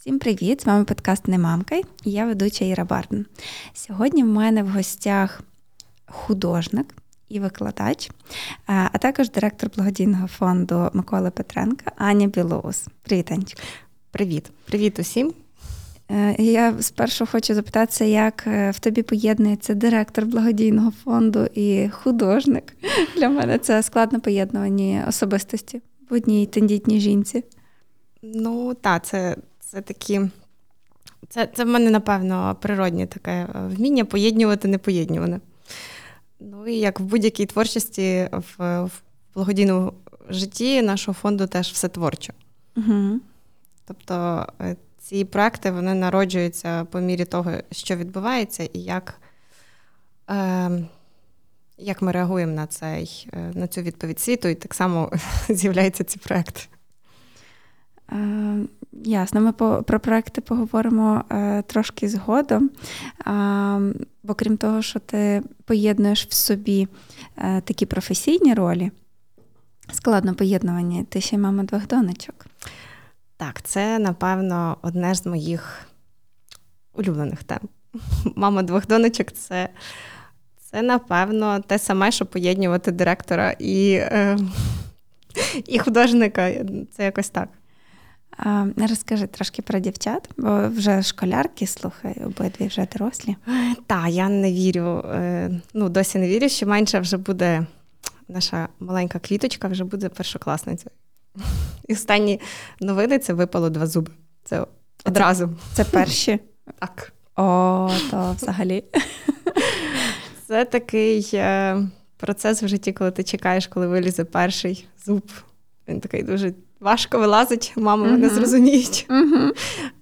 Всім привіт! З вами подкаст «Не мамка» і я ведуча Іра Барден. Сьогодні в мене в гостях художник і викладач, а також директор благодійного фонду Миколи Петренка Аня Білоус. Привіт, Анечка. Привіт, привіт усім. Е, я спершу хочу запитатися, як е, в тобі поєднується директор благодійного фонду і художник. Для мене це складно поєднувані особистості в одній тендітній жінці. Ну, так, це це такі. Це це в мене, напевно, природнє таке е, вміння поєднувати непоєднюване. Ну і як в будь-якій творчості в, в благодійному житті нашого фонду теж все творчо. Угу. Тобто ці проекти вони народжуються по мірі того, що відбувається, і як е, як ми реагуємо на цей, е, на цю відповідь світу, і так само з'являються ці проекти. Е, ясно, ми по, про проекти поговоримо е, трошки згодом. Е, бо крім того, що ти поєднуєш в собі е, такі професійні ролі, складно поєднувані, ти ще й мама двох донечок. Так, це, напевно, одне з моїх улюблених тем. Мама двох донечок це, це напевно, те саме, що поєднувати директора і, і художника. Це якось так. Розкажи трошки про дівчат, бо вже школярки, слухай, обидві вже дорослі. Так, я не вірю, е, ну досі не вірю, що менше вже буде наша маленька квіточка, вже буде першокласницею. І останні новини це випало два зуби. Це одразу. Це, це перші? Так. О, то взагалі. Це такий е, процес в житті, коли ти чекаєш, коли вилізе перший зуб. Він такий дуже важко вилазить, мами uh-huh. мене зрозуміють. Uh-huh.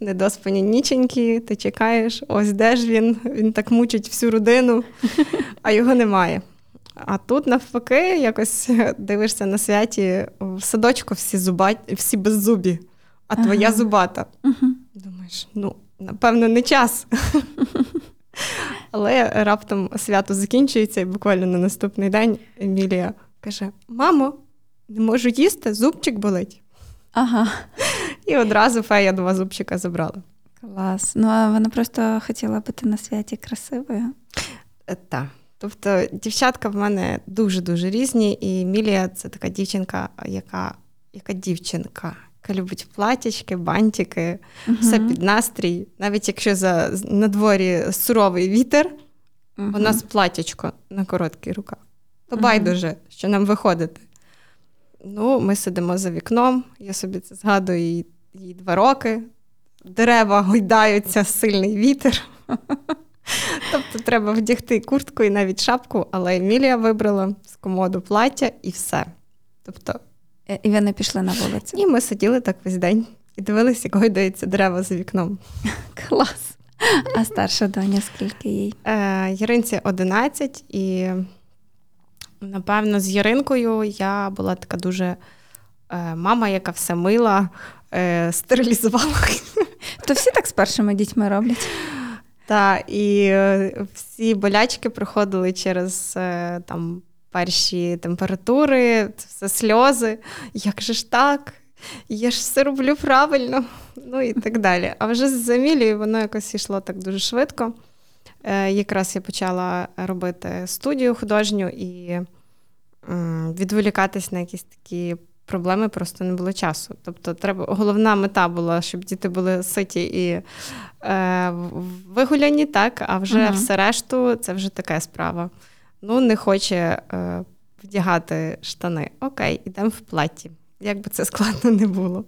Недоспані ніченькі, ти чекаєш, ось де ж він, він так мучить всю родину, а його немає. А тут, навпаки, якось дивишся на святі в садочку всі зуба, всі беззубі, а ага. твоя зубата. Думаєш, ну, напевно, не час. Але раптом свято закінчується, і буквально на наступний день Емілія каже: Мамо, не можу їсти, зубчик болить. Ага. І одразу фея два зубчика забрала. Клас. Ну, а вона просто хотіла бути на святі красивою. Е, так. Тобто дівчатка в мене дуже-дуже різні, і Мілія це така дівчинка, яка яка дівчинка, яка любить платячки, бантики, uh все під настрій. Навіть якщо за на дворі суровий вітер, uh у нас платячко на короткий руках. То uh байдуже, що нам виходити. Ну, Ми сидимо за вікном, я собі це згадую їй, їй два роки, дерева гойдаються, сильний вітер. Тобто треба вдягти куртку і навіть шапку, але Емілія вибрала з комоду плаття і все. Тобто, І вони пішли на вулицю. І ми сиділи так весь день і дивилися, як гойдаються дерева за вікном. Клас. А старша доня, скільки їй? Е, Яринці 11, і, напевно, з Яринкою я була така дуже е, мама, яка все мила, е, стерилізувала. То всі так з першими дітьми роблять. Так, і е, всі болячки проходили через там перші температури, все сльози. Як же ж так? Я ж все роблю правильно, ну і так далі. А вже з Емілією воно якось йшло так дуже швидко. Е, якраз я почала робити студію художню і відволікатись на якісь такі проблеми просто не було часу. Тобто, треба головна мета була, щоб діти були ситі і е, вигуляні, так, а вже uh все решту це вже така справа. Ну, не хоче е, вдягати штани. Окей, йдемо в платі. Як би це складно не було.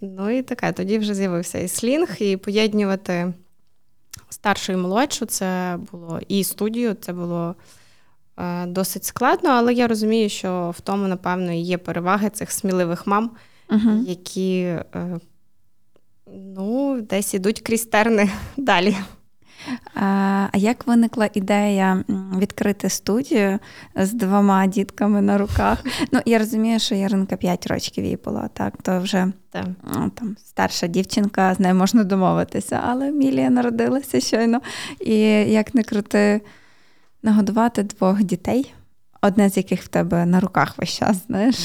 Ну і таке, тоді вже з'явився і слінг, і поєднувати старшу і молодшу це було і студію, це було. Е, досить складно, але я розумію, що в тому, напевно, є переваги цих сміливих мам, uh які е, ну, десь ідуть крізь терни далі. А як виникла ідея відкрити студію з двома дітками на руках? Ну, я розумію, що Яринка 5 років їй було, так, то вже так. там старша дівчинка, з нею можна домовитися, але Мілія народилася щойно. І як не крути, нагодувати двох дітей, одне з яких в тебе на руках весь час, знаєш?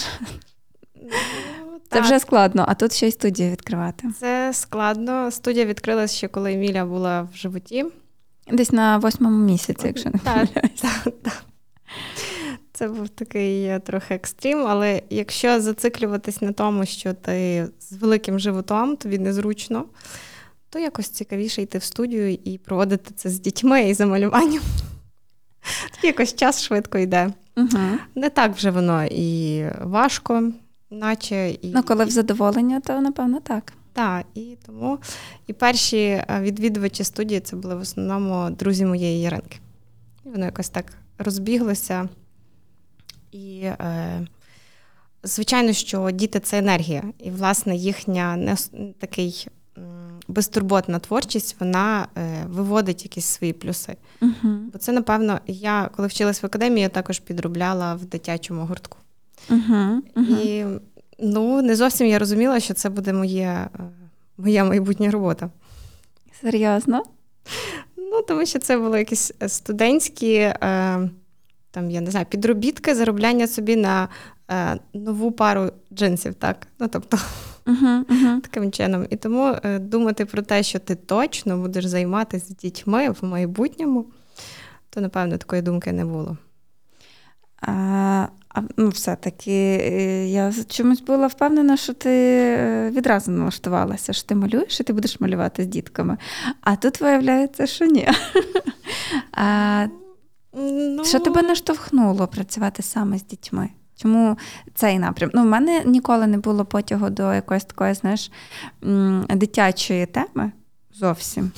Це вже складно, а тут ще й студію відкривати. Це складно. Студія відкрилася ще коли Еміля була в животі. Десь на восьмому місяці, якщо не помиляюсь. Це був такий е, трохи екстрім, але якщо зациклюватись на тому, що ти з великим животом, тобі незручно, то якось цікавіше йти в студію і проводити це з дітьми і за малюванням. Якось час швидко йде. Угу. Не так вже воно і важко, наче. І... Ну, коли в задоволення, то напевно так. Так, і тому і перші е, відвідувачі студії це були в основному друзі моєї Яринки. І воно якось так розбіглося. І, е, звичайно, що діти це енергія, і, власне, їхня не такий безтурботна творчість, вона е, виводить якісь свої плюси. Uh-huh. Бо це, напевно, я коли вчилась в академії, я також підробляла в дитячому гуртку. Uh-huh. Uh-huh. І ну, не зовсім я розуміла, що це буде моє, е, моя майбутня робота. Серйозно? Ну, тому що це були якісь студентські. Е, там, я не знаю, підробітки, заробляння собі на е, нову пару джинсів, так? Ну, тобто, uh-huh, uh-huh. таким чином. І тому е, думати про те, що ти точно будеш займатися дітьми в майбутньому, то, напевно, такої думки не було. А, а ну, Все-таки е, я чомусь була впевнена, що ти е, відразу налаштувалася, що ти малюєш і ти будеш малювати з дітками. А тут виявляється, що ні. А, Ну... Що тебе наштовхнуло працювати саме з дітьми? Чому цей напрям? Ну, в мене ніколи не було потягу до якоїсь такої, знаєш, дитячої теми зовсім.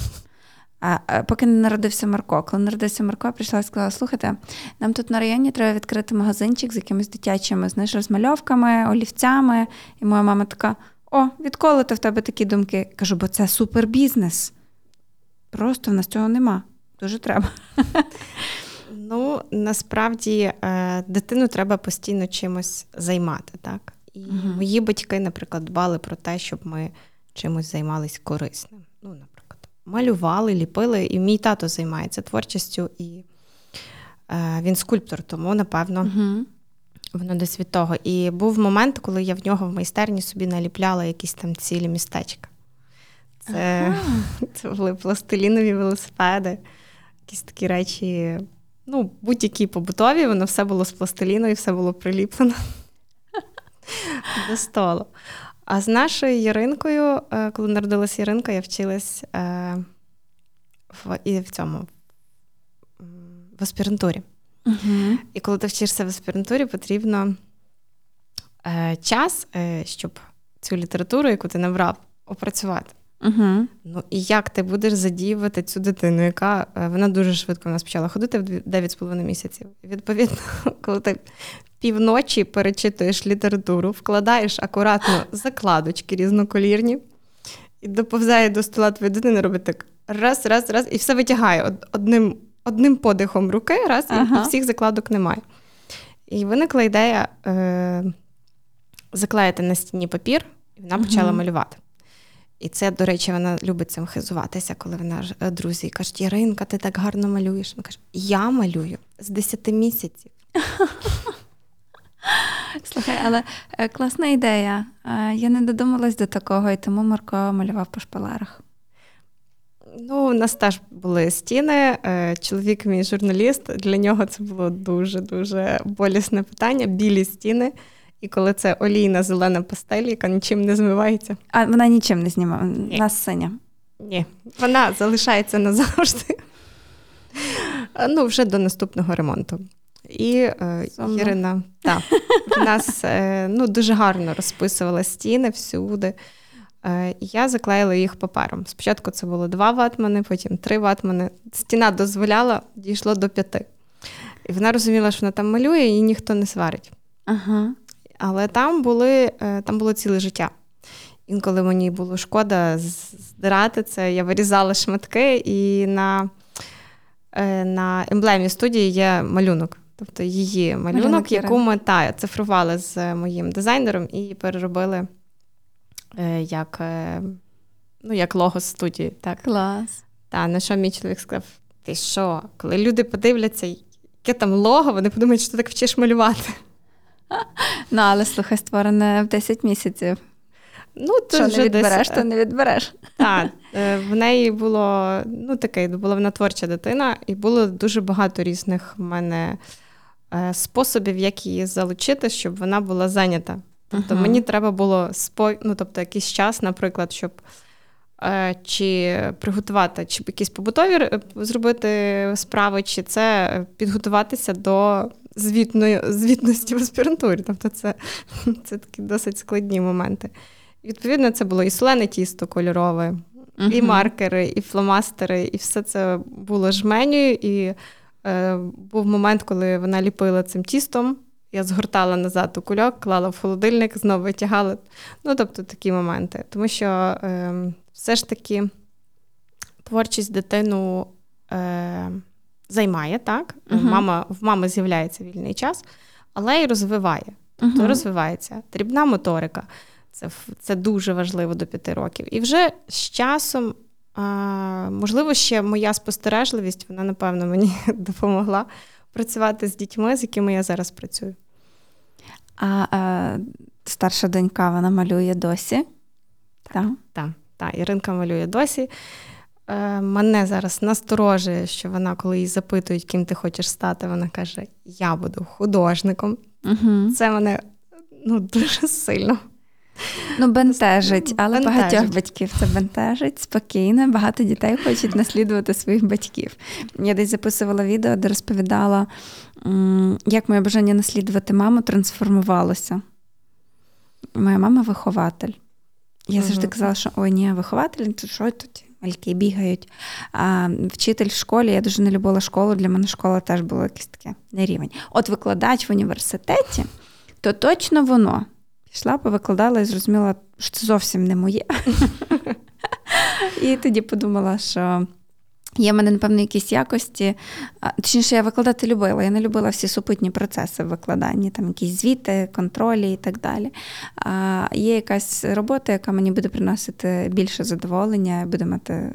А Поки не народився Марко. Коли народився Марко, я прийшла і сказала: слухайте, нам тут на районі треба відкрити магазинчик з якимись дитячими знаєш, розмальовками, олівцями. І моя мама така: О, відколи то в тебе такі думки? Кажу, бо це супербізнес. Просто в нас цього нема. Дуже треба. Ну, насправді е, дитину треба постійно чимось займати, так? І uh мої батьки, наприклад, дбали про те, щоб ми чимось займалися корисним. Ну, наприклад, малювали, ліпили, і мій тато займається творчістю, і е, він скульптор, тому, напевно, uh воно десь від того. І був момент, коли я в нього в майстерні собі наліпляла якісь там цілі містечка. Це, uh це були пластилінові велосипеди, якісь такі речі ну, будь-які побутові, воно все було з пластиліну і все було приліплено до столу. А з нашою Яринкою, е, коли народилася Яринка, я вчилась е, в і в цьому в аспірантурі. uh І коли ти вчишся в аспірантурі, потрібно е, час, щоб цю літературу, яку ти набрав, опрацювати. Угу. Ну і як ти будеш задіювати цю дитину, яка вона дуже швидко в нас почала ходити в 9,5 місяців. Відповідно, коли ти півночі перечитуєш літературу, вкладаєш акуратно закладочки різноколірні, і доповзає до стола твоєї дитини, робить так раз, раз, раз, і все витягає одним одним подихом руки, раз, ага. і всіх закладок немає. І виникла ідея е, заклеїти на стіні папір, і вона почала малювати. І це, до речі, вона любить цим хизуватися, коли вона е, друзі кажуть, Яринка, ти так гарно малюєш. Вона каже, я малюю з 10 місяців. Слухай, але е, класна ідея. Е, я не додумалась до такого, і тому Марко малював по шпалерах. Ну, у нас теж були стіни. Чоловік, мій журналіст, для нього це було дуже-дуже болісне питання. Білі стіни. І коли це олійна зелена пастель, яка нічим не змивається. А вона нічим не знімає, вона синя. Ні, вона залишається назавжди. Ну, вже до наступного ремонту. І е, Ірина та, в нас е, ну, дуже гарно розписувала стіни всюди. Е, Я заклеїла їх папером. Спочатку це було два ватмани, потім три ватмани. Стіна дозволяла, дійшло до п'яти. І вона розуміла, що вона там малює, і ніхто не сварить. Ага. Але там були, е, там було ціле життя. Інколи мені було шкода здирати це, я вирізала шматки, і на е, на емблемі студії є малюнок. Тобто її малюнок, малюнок яку ми та, цифрували з моїм дизайнером і переробили е, як ну, як лого студії. Так. Клас. Та, на що мій чоловік сказав: ти що, коли люди подивляться, яке там лого, вони подумають, що ти так вчиш малювати. Ну, але слухай, створене в 10 місяців. Ну, ти Що вже не відбереш, десь... то не відбереш. Так, в неї було ну таке, була вона творча дитина, і було дуже багато різних в мене способів, як її залучити, щоб вона була зайнята. Тобто uh-huh. мені треба було спо... ну, тобто якийсь час, наприклад, щоб е, чи приготувати, чи якісь побутові зробити справи, чи це підготуватися до звітної, звітності в аспірантурі. Тобто це це такі досить складні моменти. відповідно, це було і солене тісто кольорове, uh-huh. і маркери, і фломастери, і все це було жменю. І е, був момент, коли вона ліпила цим тістом. Я згортала назад у кульок, клала в холодильник, знову витягала. Ну, тобто такі моменти. Тому що е, все ж таки творчість дитину е, займає, так? Uh-huh. Мама, В мами з'являється вільний час, але й розвиває. Тобто uh-huh. розвивається. Дрібна моторика. Це це дуже важливо до п'яти років. І вже з часом, е, можливо, ще моя спостережливість, вона, напевно, мені допомогла працювати з дітьми, з якими я зараз працюю. А, а старша донька вона малює досі? Так, так. так. Іринка малює досі. Е, Мене зараз насторожує, що вона, коли її запитують, ким ти хочеш стати, вона каже: Я буду художником. Угу. Це мене ну, дуже сильно Ну, бентежить, але бентежить. багатьох батьків це бентежить спокійно. Багато дітей хочуть наслідувати своїх батьків. Я десь записувала відео, де розповідала, як моє бажання наслідувати маму трансформувалося. Моя мама вихователь. Я завжди казала, що ой, ні, вихователь, то що тут? Мальки бігають. А Вчитель в школі, я дуже не любила школу. Для мене школа теж була якийсь таке нерівень. От викладач в університеті, то точно воно. Пішла, повикладала і зрозуміла, що це зовсім не моє. І тоді подумала, що Є в мене, напевно, якісь якості. Точніше, я викладати любила. Я не любила всі супутні процеси в викладанні, там якісь звіти, контролі і так далі. А Є якась робота, яка мені буде приносити більше задоволення, буде мати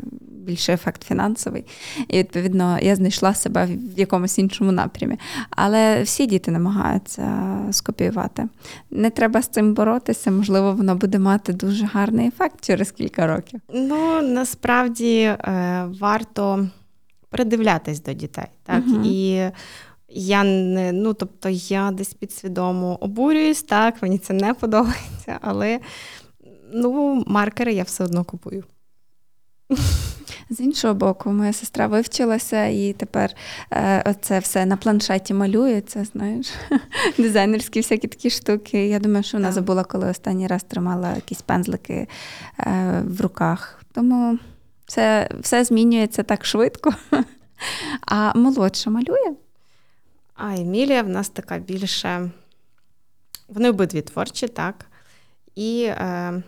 більший ефект фінансовий. І, відповідно, я знайшла себе в якомусь іншому напрямі. Але всі діти намагаються скопіювати. Не треба з цим боротися, можливо, воно буде мати дуже гарний ефект через кілька років. Ну, насправді е, варто придивлятись до дітей. Так? Угу. І я не, ну, тобто я десь підсвідомо обурююсь, так, мені це не подобається, але ну, маркери я все одно купую. З іншого боку, моя сестра вивчилася і тепер е, оце все на планшеті малюється, знаєш, дизайнерські всякі такі штуки. Я думаю, що вона забула, коли останній раз тримала якісь пензлики е, в руках. Тому це все змінюється так швидко. А молодша малює? А Емілія в нас така більше. Вони обидві творчі, так. І е,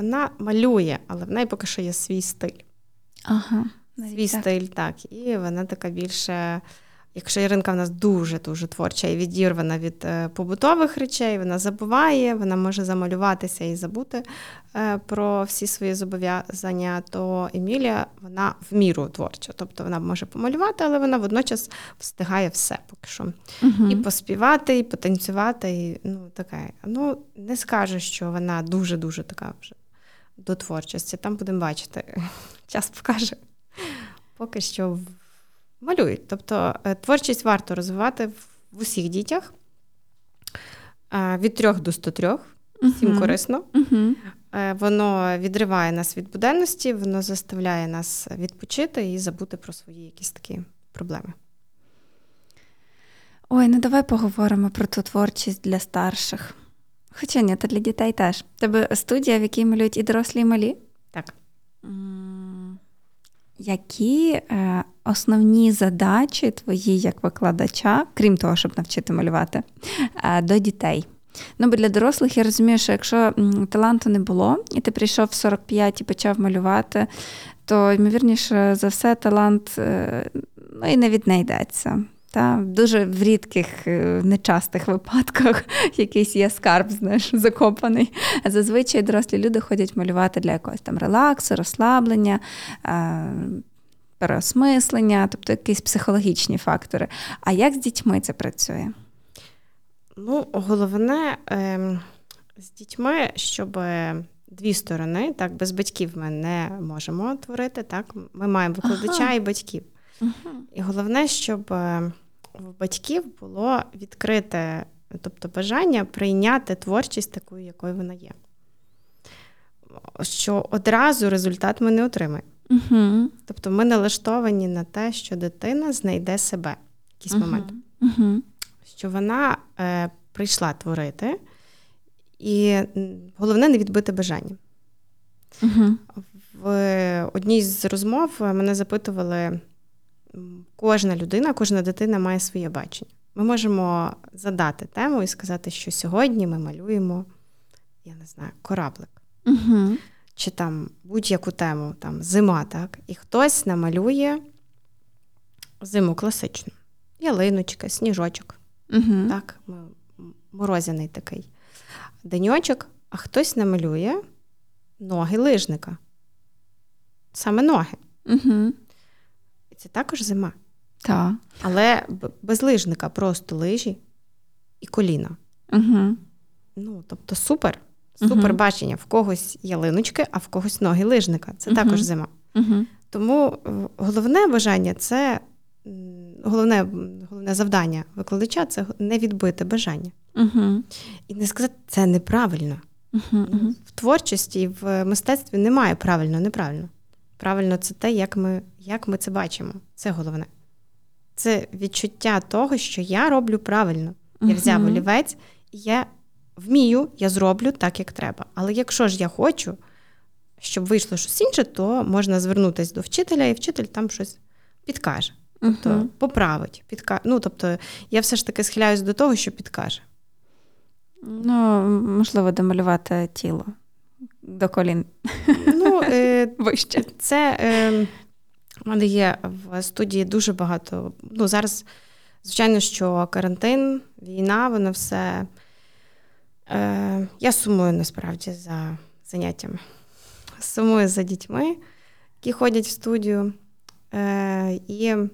вона малює, але в неї поки що є свій стиль. Ага, Свій так. стиль, так. І вона така більше Якщо Іринка в нас дуже-дуже творча і відірвана від е, побутових речей, вона забуває, вона може замалюватися і забути е, про всі свої зобов'язання, то Емілія вона в міру творча. Тобто вона може помалювати, але вона водночас встигає все поки що. Угу. І поспівати, і потанцювати, і ну таке. Ну, не скажу, що вона дуже-дуже така вже до творчості. Там будемо бачити. Час покаже. Поки що малюють. Тобто е, творчість варто розвивати в усіх дітях е, від трьох до 103, всім uh-huh. корисно. Uh-huh. Воно відриває нас від буденності, воно заставляє нас відпочити і забути про свої якісь такі проблеми. Ой, ну давай поговоримо про ту творчість для старших. Хоча ні, то для дітей теж. Тебе студія, в якій малюють і дорослі, і малі? Так. Які е, основні задачі твої як викладача, крім того, щоб навчити малювати, е, до дітей? Ну, бо для дорослих я розумію, що якщо таланту не було, і ти прийшов в 45 і почав малювати, то ймовірніше за все талант е, ну, і не віднайдеться. Та, Дуже в рідких, е, нечастих випадках якийсь є скарб, знаєш, закопаний. Зазвичай дорослі люди ходять малювати для якогось там релаксу, розслаблення, е, переосмислення, тобто якісь психологічні фактори. А як з дітьми це працює? Ну, головне, ем, з дітьми, щоб дві сторони, так, без батьків ми не можемо творити. Так, Ми маємо викладача ага. і батьків. Ага. І головне, щоб е, в батьків було відкрите, тобто бажання прийняти творчість такою, якою вона є. Що одразу результат ми не отримаємо. Угу. Тобто ми налаштовані на те, що дитина знайде себе в якийсь угу. момент. Угу. Що вона е, прийшла творити, і головне не відбити бажання. Угу. В одній з розмов мене запитували: кожна людина, кожна дитина має своє бачення. Ми можемо задати тему і сказати, що сьогодні ми малюємо, я не знаю, кораблик. Угу. Чи там будь-яку тему, там зима, так, і хтось намалює зиму класичну. Ялиночка, сніжочок. Угу. Так, морозяний такий деньочок, а хтось намалює ноги лижника. Саме ноги. Угу. Це також зима. Так. Але без лижника просто лижі і коліна. Угу. Ну, тобто, супер. Супер бачення. В когось ялиночки, а в когось ноги лижника. Це також зима. Тому е, головне бажання це головне головне завдання викладача це не відбити бажання. Угу. І не сказати, це неправильно. Угу, угу. В творчості, в мистецтві немає правильно, неправильно. Правильно, це те, як ми, як ми це бачимо. Це головне. Це відчуття того, що я роблю правильно. Я взяв олівець, я вмію, я зроблю так, як треба. Але якщо ж я хочу, щоб вийшло щось інше, то можна звернутися до вчителя, і вчитель там щось підкаже. Тобто uh-huh. поправить, підка... Ну, тобто, я все ж таки схиляюсь до того, що підкаже. Ну, можливо, домалювати тіло до колін. Ну, е, Вище. Це е, в мене є в студії дуже багато. Ну, зараз, звичайно, що карантин, війна, воно все. Е, Я сумую насправді за заняттями. Сумую за дітьми, які ходять в студію. Е, І в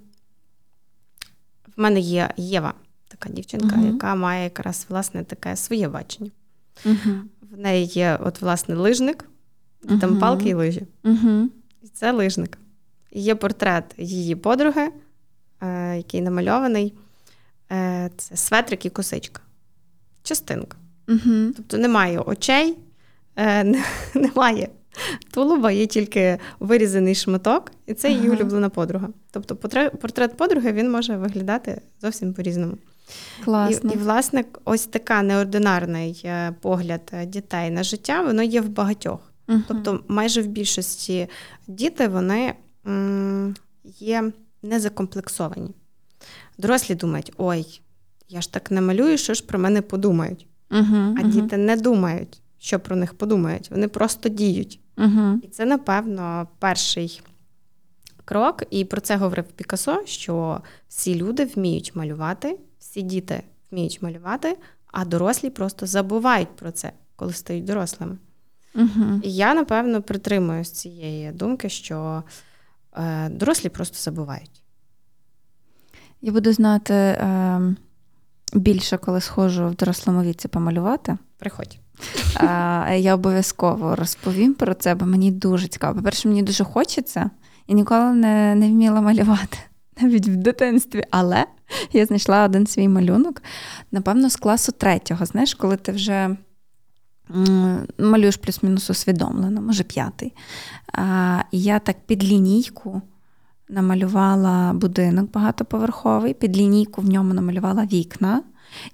мене є Єва, така дівчинка, uh-huh. яка має якраз власне таке своє бачення. Uh-huh. В неї є от, власне, лижник, uh-huh. там палки і лижі. І це лижник. Є портрет її подруги, е, який намальований. Е, Це светрик і косичка. Частинка. Тобто немає очей, е, немає Тулуба є тільки вирізаний шматок, і це її улюблена подруга. Тобто, портрет подруги він може виглядати зовсім по-різному. Класно. І, і, власне, ось така неординарний е, погляд е, дітей на життя, воно є в багатьох. uh Тобто, майже в більшості діти вони м- є незакомплексовані. Дорослі думають, ой, я ж так не малюю, що ж про мене подумають. uh А діти не думають, що про них подумають. Вони просто діють. І це, напевно, перший крок. І про це говорив Пікасо: що всі люди вміють малювати, всі діти вміють малювати, а дорослі просто забувають про це, коли стають дорослими. Угу. І я, напевно, притримуюсь цієї думки, що е, дорослі просто забувають. Я буду знати е, більше, коли схожу в дорослому віці помалювати. Приходь. Я обов'язково розповім про це, бо мені дуже цікаво. По-перше, мені дуже хочеться і ніколи не, не вміла малювати. Навіть в дитинстві, але я знайшла один свій малюнок, напевно, з класу третього. Знаєш, коли ти вже малюєш плюс-мінус усвідомлено, може п'ятий. І я так під лінійку намалювала будинок багатоповерховий, під лінійку в ньому намалювала вікна.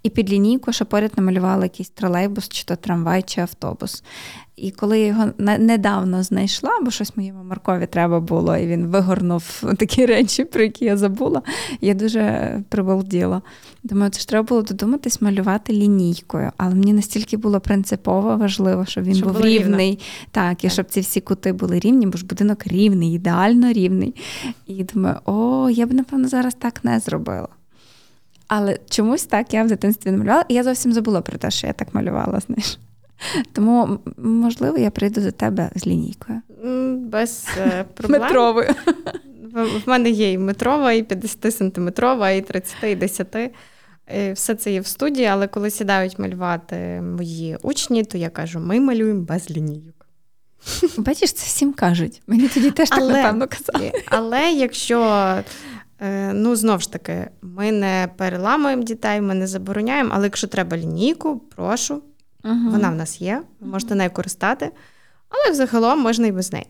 І під лінійку ще поряд намалювала якийсь тролейбус, чи то трамвай, чи автобус. І коли я його недавно знайшла, бо щось моєму Маркові треба було, і він вигорнув такі речі, про які я забула, я дуже прибалділа. Думаю, це ж треба було додуматись малювати лінійкою, але мені настільки було принципово важливо, щоб він щоб був рівний. Так, і щоб ці всі кути були рівні, бо ж будинок рівний, ідеально рівний. І думаю, о, я б, напевно, зараз так не зробила. Але чомусь так я в дитинстві не малювала, і я зовсім забула про те, що я так малювала. знаєш. Тому, можливо, я прийду до тебе з лінійкою. Без е, проблем. Метровою. В мене є і метрова, і 50-сантиметрова, і 30, і 10. Е, все це є в студії, але коли сідають малювати мої учні, то я кажу: ми малюємо без лінійок. Бачиш, це всім кажуть. Мені тоді теж так але, напевно казали. Але якщо, ну знову ж таки, ми не переламуємо дітей, ми не забороняємо, але якщо треба лінійку, прошу, угу. вона в нас є, ви можете нею користати, але взагалом можна і без неї.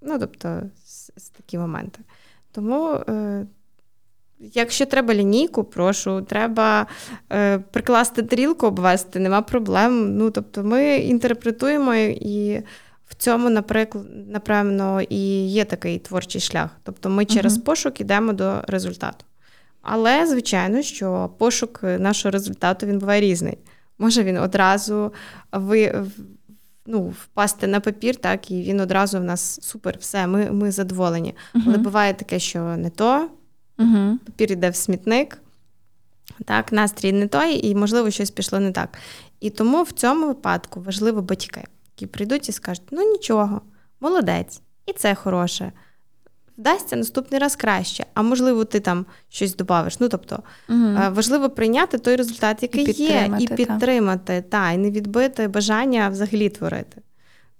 Ну, тобто, з, з такі моменти. Тому. Е, Якщо треба лінійку, прошу, треба е, прикласти тарілку, обвести, нема проблем. Ну, тобто, ми інтерпретуємо і в цьому, наприклад, напевно, і є такий творчий шлях. Тобто ми через uh пошук йдемо до результату. Але, звичайно, що пошук нашого результату він буває різний. Може він одразу ви, ну, впасти на папір, так, і він одразу в нас супер, все, ми ми задоволені. uh Але буває таке, що не то, uh папір йде в смітник, так, настрій не той, і, можливо, щось пішло не так. І тому в цьому випадку важливо батьки які прийдуть і скажуть: ну нічого, молодець, і це хороше. Вдасться наступний раз краще, а можливо, ти там щось додавиш. Ну, тобто, угу. важливо прийняти той результат, який і є, і підтримати, та. та, і не відбити бажання взагалі творити.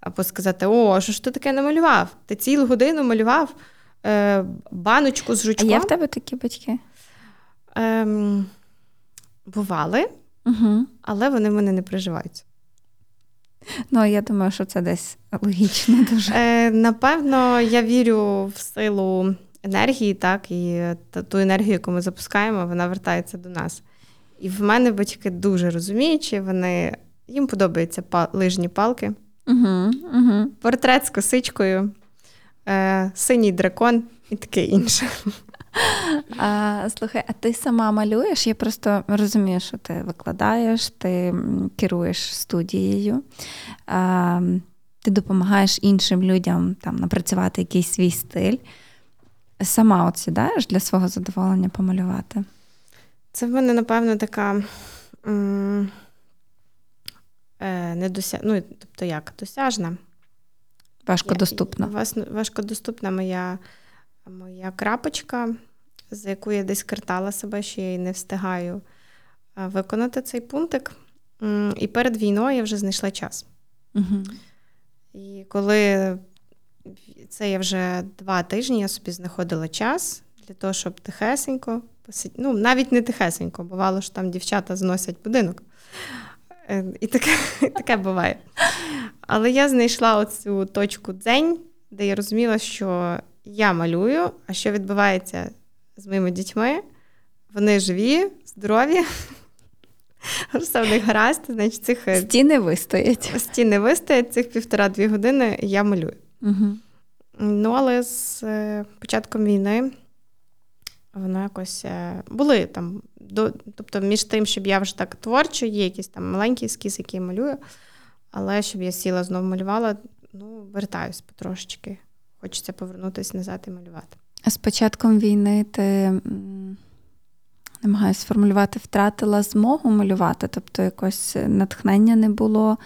Або сказати: О, що ж ти таке намалював? Ти цілу годину малював е, баночку з жучком. А є в тебе такі батьки? Ем, Бували, угу. але вони в мене не приживаються. Ну, я думаю, що це десь логічно дуже. Е, Напевно, я вірю в силу енергії, так, і ту енергію, яку ми запускаємо, вона вертається до нас. І в мене батьки дуже розуміючі, вони їм подобаються па- лижні палки, угу, угу. портрет з косичкою, е, синій дракон і таке інше. А, Слухай, а ти сама малюєш? Я просто розумію, що ти викладаєш, ти керуєш студією, а, ти допомагаєш іншим людям там напрацювати якийсь свій стиль. Сама от сідаєш для свого задоволення помалювати? Це в мене, напевно, така м- е, недося... ну, тобто як, досяжна. Важкодоступна. Важкодоступна моя моя крапочка, за яку я десь картала себе, що я її не встигаю виконати цей пунктик. І перед війною я вже знайшла час. Угу. І коли це я вже два тижні, я собі знаходила час для того, щоб тихесенько посидіти. Ну, навіть не тихесенько, бувало, що там дівчата зносять будинок. Е, і таке і таке буває. Але я знайшла оцю точку дзень, де я розуміла, що я малюю, а що відбувається з моїми дітьми? Вони живі, здорові. Все в них гаразд, значить цих е, стіни вистоять. Стіни вистоять цих півтора-дві години я малюю. Угу. Ну, але з е, початком війни воно якось е, були там. До, Тобто, між тим, щоб я вже так творчо, є якісь там маленькі ескіз, які я малюю, але щоб я сіла знову малювала, ну, вертаюсь потрошечки хочеться повернутися назад і малювати. А з початком війни ти намагаюся сформулювати, втратила змогу малювати, тобто якось натхнення не було,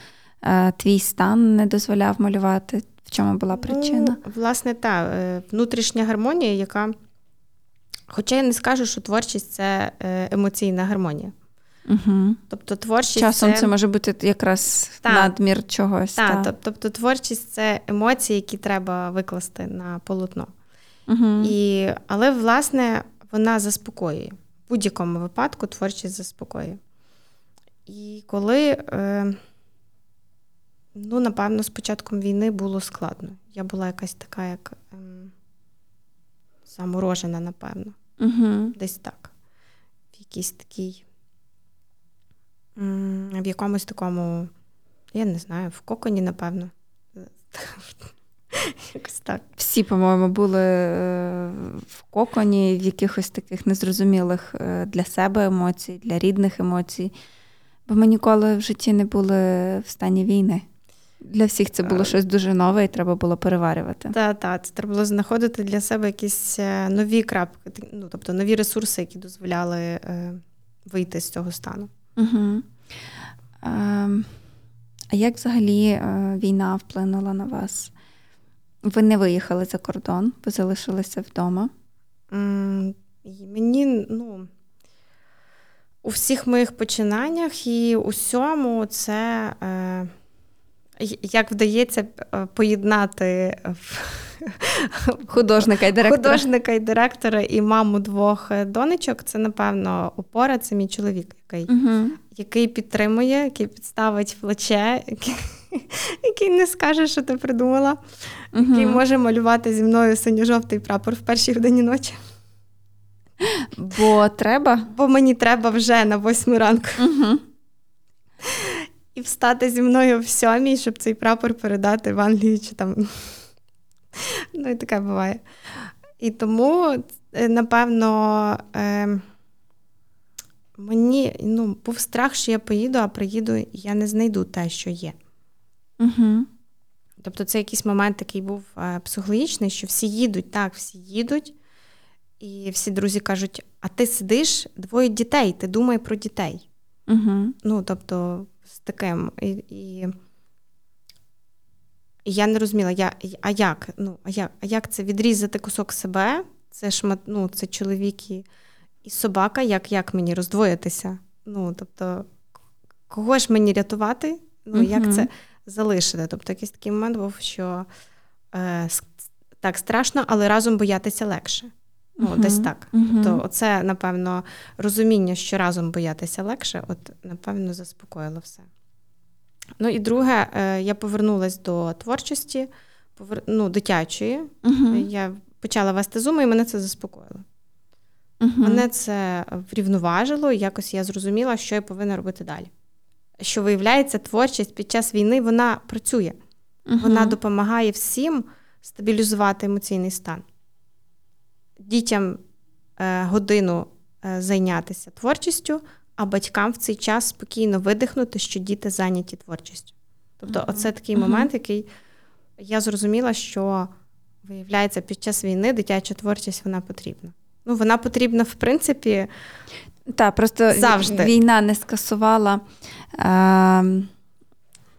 е, твій стан не дозволяв малювати. В чому була ну, причина? Ну, Власне, та е, внутрішня гармонія, яка, хоча я не скажу, що творчість це е, емоційна гармонія. Угу. Тобто творчість Часом це, це може бути якраз та, надмір чогось. Та, та. Тобто творчість це емоції, які треба викласти на полотно. Угу. І, Але, власне, вона заспокоює. В будь-якому випадку творчість заспокоює. І коли, е, ну, напевно, з початком війни було складно. Я була якась така, як е, заморожена, напевно. Угу. Десь так. В якійсь такій в якомусь такому, я не знаю, в коконі, напевно. Якось так. Всі, по-моєму, були е, в коконі, в якихось таких незрозумілих е, для себе емоцій, для рідних емоцій. Бо ми ніколи в житті не були в стані війни. Для всіх це було щось дуже нове, і треба було переварювати. Так, так. Це треба було знаходити для себе якісь е, нові крапки, ну, тобто нові ресурси, які дозволяли е, вийти з цього стану. Угу. А, як взагалі е, війна вплинула на вас? Ви не виїхали за кордон, ви залишилися вдома? Мені, ну. у всіх моїх починаннях і усьому це е, як вдається е, поєднати художника і директора художника і директора і маму двох е, донечок, це, напевно, опора, це мій чоловік, який угу. який підтримує, який підставить плече, який, який не скаже, що ти придумала, угу. який може малювати зі мною синьо-жовтий прапор в першій годині ночі. Бо треба? Бо мені треба вже на восьму ранку. Угу. І встати зі мною в сьомій, щоб цей прапор передати в Англію чи там. Ну, і таке буває. І тому, е, напевно, е, мені ну, був страх, що я поїду, а приїду, і я не знайду те, що є. Угу. Тобто, це якийсь момент такий був е, психологічний, що всі їдуть, так, всі їдуть. І всі друзі кажуть: а ти сидиш двоє дітей, ти думай про дітей. Угу. Ну, тобто, з таким. І, і, і я не розуміла, я, а як Ну, а як а як це відрізати кусок себе? Це шмат, ну, це чоловік і, і собака, як як мені роздвоїтися? Ну, тобто, кого ж мені рятувати? Ну, угу. Як це залишити? Тобто, якийсь такий момент був, що е, так страшно, але разом боятися легше. Ну, uh-huh. десь так. Uh-huh. Тобто, оце, напевно, розуміння, що разом боятися легше, от, напевно, заспокоїло все. Ну і друге, е, я повернулася до творчості, повер... ну, дитячої. Uh-huh. Я почала вести зуми, і мене це заспокоїло. Мене це врівноважило, і якось я зрозуміла, що я повинна робити далі. Що виявляється, творчість під час війни вона працює, вона допомагає всім стабілізувати емоційний стан дітям е, годину е, зайнятися творчістю, а батькам в цей час спокійно видихнути, що діти зайняті творчістю. Тобто, uh-huh. оце такий uh-huh. момент, який я зрозуміла, що виявляється, під час війни дитяча творчість вона потрібна. Ну, вона потрібна, в принципі. Так, просто завжди. війна не скасувала, ем,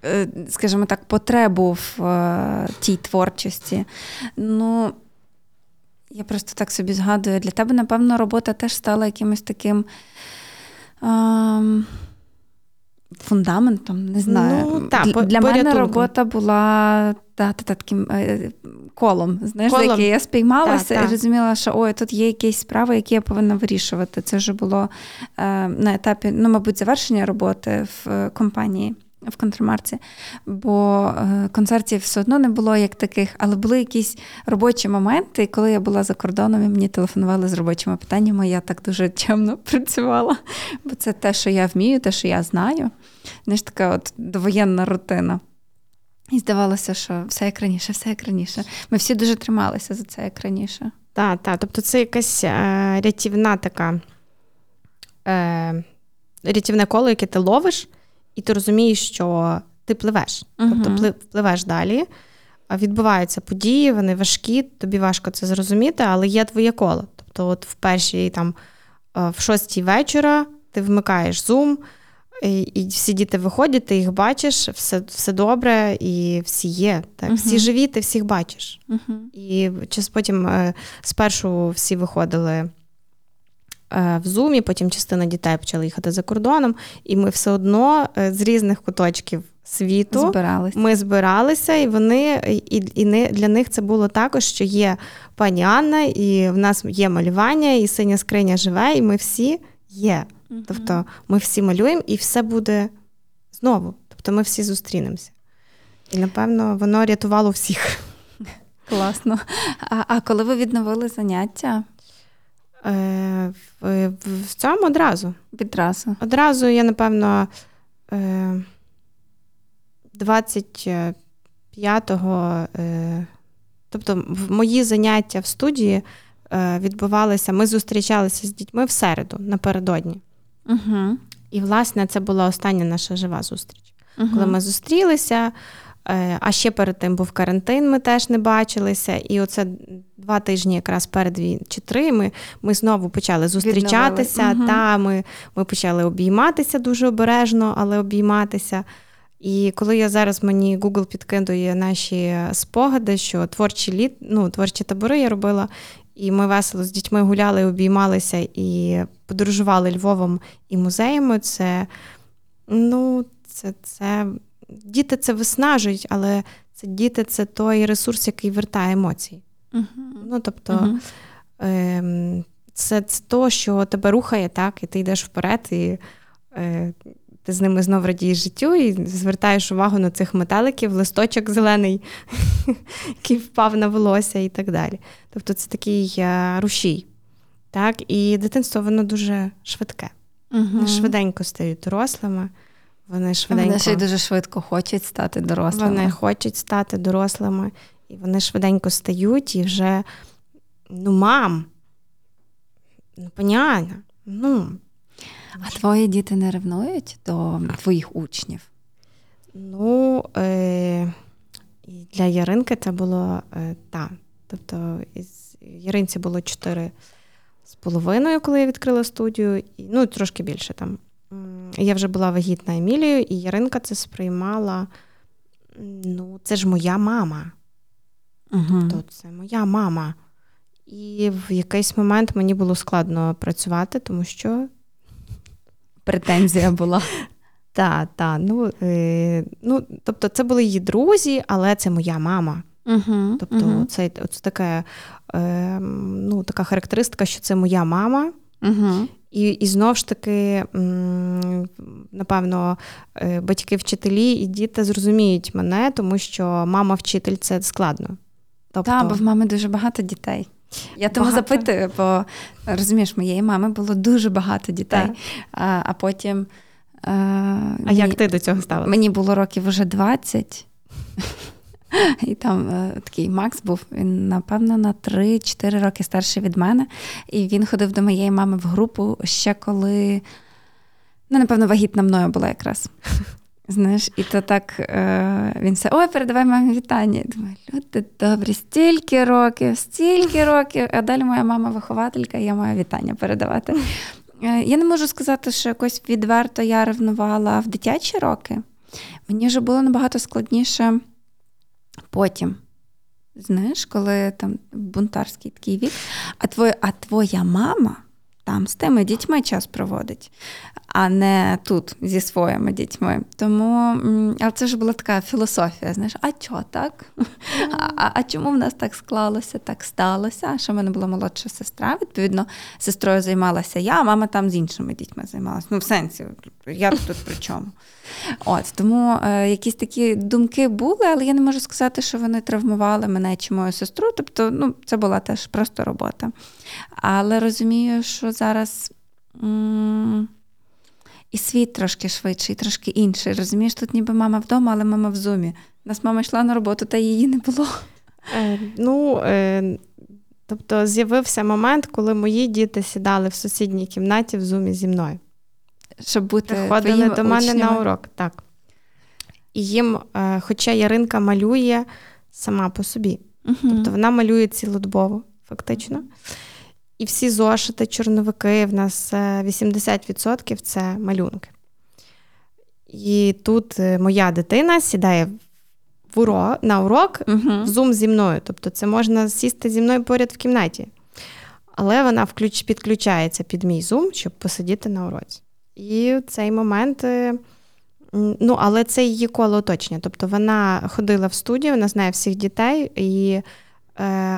е, скажімо так, потребу в е, тій творчості. Ну, я просто так собі згадую, для тебе, напевно, робота теж стала якимось таким ем, фундаментом, не знаю. Ну, та, Для, для мене робота була та, та, та, таким е, колом, знаєш, колом. за яке я спіймалася та, і розуміла, що ой, тут є якісь справи, які я повинна вирішувати. Це вже було е, на етапі, ну, мабуть, завершення роботи в е, компанії в контрмарці, бо е, концертів все одно не було як таких, але були якісь робочі моменти, коли я була за кордоном і мені телефонували з робочими питаннями, я так дуже чемно працювала, бо це те, що я вмію, те, що я знаю. Не ж така от довоєнна рутина. І здавалося, що все як раніше, все як раніше. Ми всі дуже трималися за це як раніше. Так, так. Тобто це якась е, рятівна така е, рятівне коло, яке ти ловиш, і ти розумієш, що ти пливеш, uh-huh. тобто пливеш далі. Відбуваються події, вони важкі, тобі важко це зрозуміти, але є твоє коло. Тобто, от в першій там е, в шостій вечора ти вмикаєш зум, і, і всі діти виходять, ти їх бачиш, все все добре, і всі є. Так? Uh-huh. Всі живі, ти всіх бачиш. Uh-huh. І час потім е, спершу всі виходили в Зумі, потім частина дітей почала їхати за кордоном, і ми все одно е, з різних куточків світу збиралися. ми збиралися, і вони і, і не, для них це було також, що є пані Анна, і в нас є малювання, і синя скриня живе, і ми всі є. Угу. Тобто ми всі малюємо, і все буде знову. Тобто ми всі зустрінемося. І напевно воно рятувало всіх. Класно. А, А коли ви відновили заняття? Е, в, в цьому одразу. Відразу. Одразу я, напевно, 25-го, е, е, тобто мої заняття в студії відбувалися, ми зустрічалися з дітьми в середу напередодні. Угу. І, власне, це була остання наша жива зустріч. Угу. Коли ми зустрілися. Е, а ще перед тим був карантин, ми теж не бачилися. І оце два тижні, якраз перед війн чи три, ми ми знову почали зустрічатися. Угу. Та ми, ми почали обійматися дуже обережно, але обійматися. І коли я зараз мені Google підкидує наші спогади, що творчі літ, ну, творчі табори я робила. І ми весело з дітьми гуляли, обіймалися і подорожували Львовом і музеями. Це ну, це, це діти це виснажують, але це діти це той ресурс, який вертає емоції. Uh-huh. Ну, тобто, uh-huh. е, це це то, що тебе рухає, так, і ти йдеш вперед, і е, ти з ними знов радієш життю і звертаєш увагу на цих метеликів, листочок зелений, який впав на волосся і так далі. Тобто це такий е, рушій. Так? І дитинство воно дуже швидке. Швиденько стають дорослими. Вони швиденько... Вони ще й дуже швидко хочуть стати дорослими. Вони хочуть стати дорослими, і вони швиденько стають і вже ну, мам, ну, понятно, ну. А твої діти не ревнують до твоїх учнів? Ну, е- для Яринки це було е- так. Тобто, із Яринці було чотири з половиною, коли я відкрила студію, і, ну, трошки більше там. Я вже була вагітна Емілією, і Яринка це сприймала. Ну, це ж моя мама. Угу. Тобто це моя мама. І в якийсь момент мені було складно працювати, тому що претензія була. Так, так. Ну, е, ну, тобто, це були її друзі, але це моя мама. Uh-huh, тобто, uh-huh. це, це таке, е, ну, така характеристика, що це моя мама. Uh-huh. І і знов ж таки, напевно, е, батьки-вчителі і діти зрозуміють мене, тому що мама-вчитель це складно. Тобто... Так, бо в мами дуже багато дітей. Я тому багато. запитую, бо розумієш, моєї мами було дуже багато дітей, а а потім. А, а мені, як ти до цього стала? Мені було років вже 20. І там е, такий Макс був, він, напевно, на 3-4 роки старший від мене. І він ходив до моєї мами в групу ще коли, ну, напевно, вагітна мною була якраз. Знаєш, і то так е, він все, ой, передавай мамі вітання. Я думаю, люди добрі, стільки років, стільки років. А далі моя мама вихователька, і я маю вітання передавати. Е, я не можу сказати, що якось відверто я ревнувала в дитячі роки. Мені вже було набагато складніше потім. Знаєш, коли там бунтарський такий вік, а твоя, а твоя мама там з тими дітьми час проводить, а не тут зі своїми дітьми. Тому але це ж була така філософія. Знаєш, а чого так? А, а чому в нас так склалося, так сталося? Що в мене була молодша сестра. Відповідно, сестрою займалася я, а мама там з іншими дітьми займалася. Ну, в сенсі, я тут при чому? От Тому е, якісь такі думки були, але я не можу сказати, що вони травмували мене чи мою сестру. Тобто, ну, це була теж просто робота. Але розумію, що зараз. М- і світ трошки швидший, трошки інший. Розумієш, тут ніби мама вдома, але мама в зумі. У нас мама йшла на роботу, та її не було. Е, Ну, е, тобто з'явився момент, коли мої діти сідали в сусідній кімнаті в зумі зі мною. Щоб бути Приходили до мене учнями. на урок, так. І їм, е, хоча Яринка малює сама по собі. uh Тобто вона малює цілодобово, фактично. І всі зошити, чорновики, в нас 80% е, це малюнки. І тут е, моя дитина сідає в урок, на урок uh-huh. в Zoom зі мною. Тобто це можна сісти зі мною поряд в кімнаті. Але вона включ, підключається під мій Zoom, щоб посидіти на уроці. І в цей момент, е, ну, але це її коло оточення. Тобто вона ходила в студію, вона знає всіх дітей, і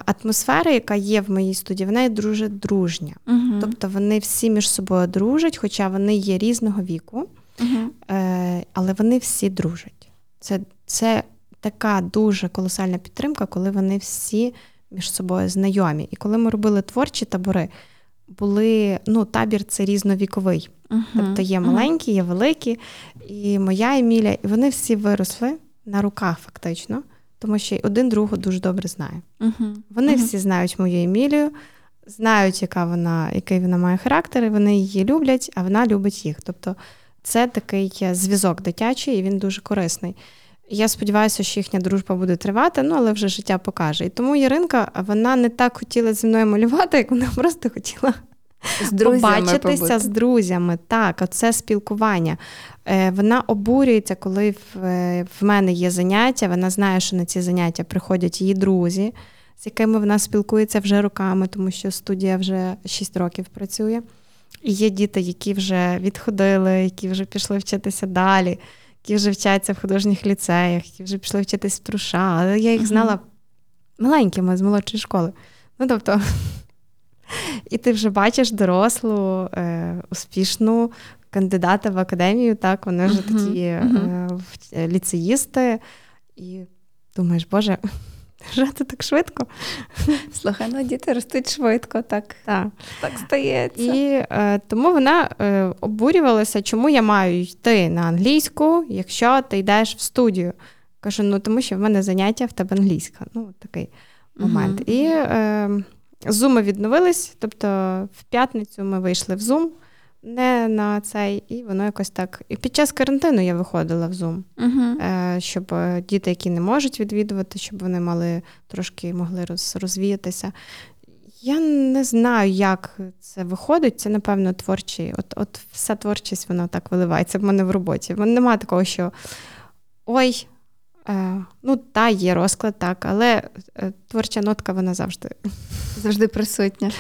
атмосфера, яка є в моїй студії, вона є дуже дружня. uh Тобто вони всі між собою дружать, хоча вони є різного віку, uh але вони всі дружать. Це, Це така дуже колосальна підтримка, коли вони всі між собою знайомі. І коли ми робили творчі табори, були ну, табір це різновіковий. Uh-huh. Тобто є маленькі, є великі, і моя Еміля, і вони всі виросли на руках, фактично тому що один другу дуже добре знає. Uh-huh. Вони uh-huh. всі знають мою Емілію, знають, яка вона, який вона має характер, і вони її люблять, а вона любить їх. Тобто це такий зв'язок дитячий, і він дуже корисний. Я сподіваюся, що їхня дружба буде тривати, ну але вже життя покаже. І тому Яринка вона не так хотіла зі мною малювати, як вона просто хотіла з побачитися побути. з друзями. Так, оце спілкування. Е, вона обурюється, коли в, е, в мене є заняття. Вона знає, що на ці заняття приходять її друзі, з якими вона спілкується вже роками, тому що студія вже 6 років працює. І є діти, які вже відходили, які вже пішли вчитися далі, які вже вчаться в художніх ліцеях, які вже пішли вчитись в труша. Але я їх знала маленькими з молодшої школи. Ну, тобто, і ти вже бачиш дорослу, е, успішну кандидата в академію, так, вони вже такі е, ліцеїсти, і думаєш, Боже. Жити так швидко. Слухай, ну діти ростуть швидко, так так, так стається. І е, тому вона е, обурювалася, чому я маю йти на англійську, якщо ти йдеш в студію. Кажу, ну тому що в мене заняття в тебе англійська. Ну, такий момент. І е, зуми відновились, тобто в п'ятницю ми вийшли в Zoom не на цей, і воно якось так. І під час карантину я виходила в Zoom, uh-huh. щоб е, діти, які не можуть відвідувати, щоб вони мали трошки могли роз, розвіятися. Я не знаю, як це виходить. Це, напевно, творчий. От от вся творчість вона так виливається в мене в роботі. Немає такого, що ой, ну та є розклад, так, але е, творча нотка вона завжди завжди присутня.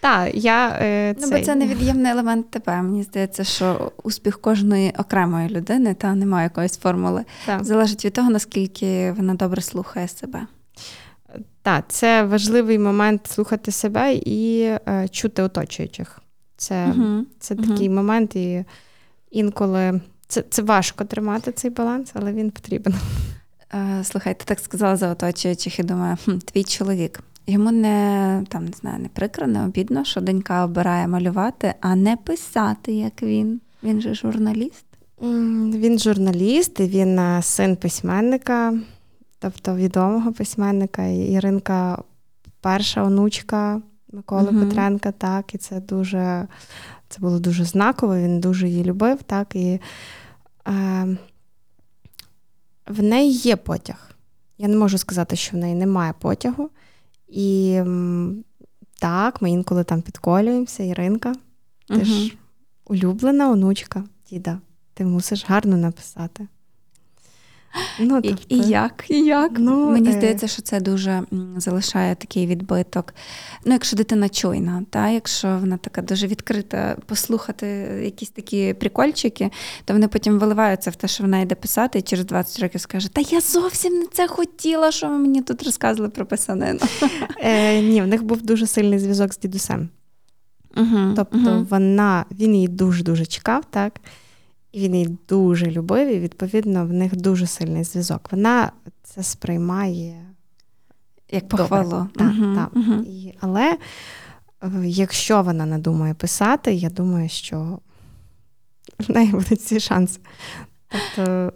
Так, я, е, Ну, бо це невід'ємний елемент тебе. Мені здається, що успіх кожної окремої людини та немає якоїсь формули. Так. Залежить від того, наскільки вона добре слухає себе. Так, це важливий момент слухати себе і е, чути оточуючих. Це uh це такий момент, і інколи це це важко тримати цей баланс, але він потрібен. Слухай, ти так сказала за оточуючих і думаю, хм, твій чоловік. Йому не там не знаю, не прикро, не обідно, що донька обирає малювати, а не писати, як він. Він же журналіст. Він журналіст, і він е, син письменника, тобто відомого письменника. Іринка перша онучка Миколи угу. Петренка, так, і це дуже це було дуже знаково, він дуже її любив, так, і е, в неї є потяг. Я не можу сказати, що в неї немає потягу. І так, ми інколи там підколюємося, Іринка. Ти угу. ж улюблена онучка, діда, ти мусиш гарно написати. Ну, тобто... І, і як? і як? Ну, Мені е... здається, що це дуже залишає такий відбиток. Ну, якщо дитина чуйна, та, якщо вона така дуже відкрита, послухати якісь такі прикольчики, то вони потім виливаються в те, що вона йде писати, і через 20 років скаже: Та я зовсім не це хотіла, що ви мені тут розказували про писанину. Е, Ні, в них був дуже сильний зв'язок з дідусем. Угу, Тобто угу. вона, він її дуже-дуже чекав, так? І він її дуже любив, і відповідно в них дуже сильний зв'язок. Вона це сприймає як похвалу. Так, угу, так. Угу. І, Але е, якщо вона надумає писати, я думаю, що в неї будуть ці шанси. Тобто,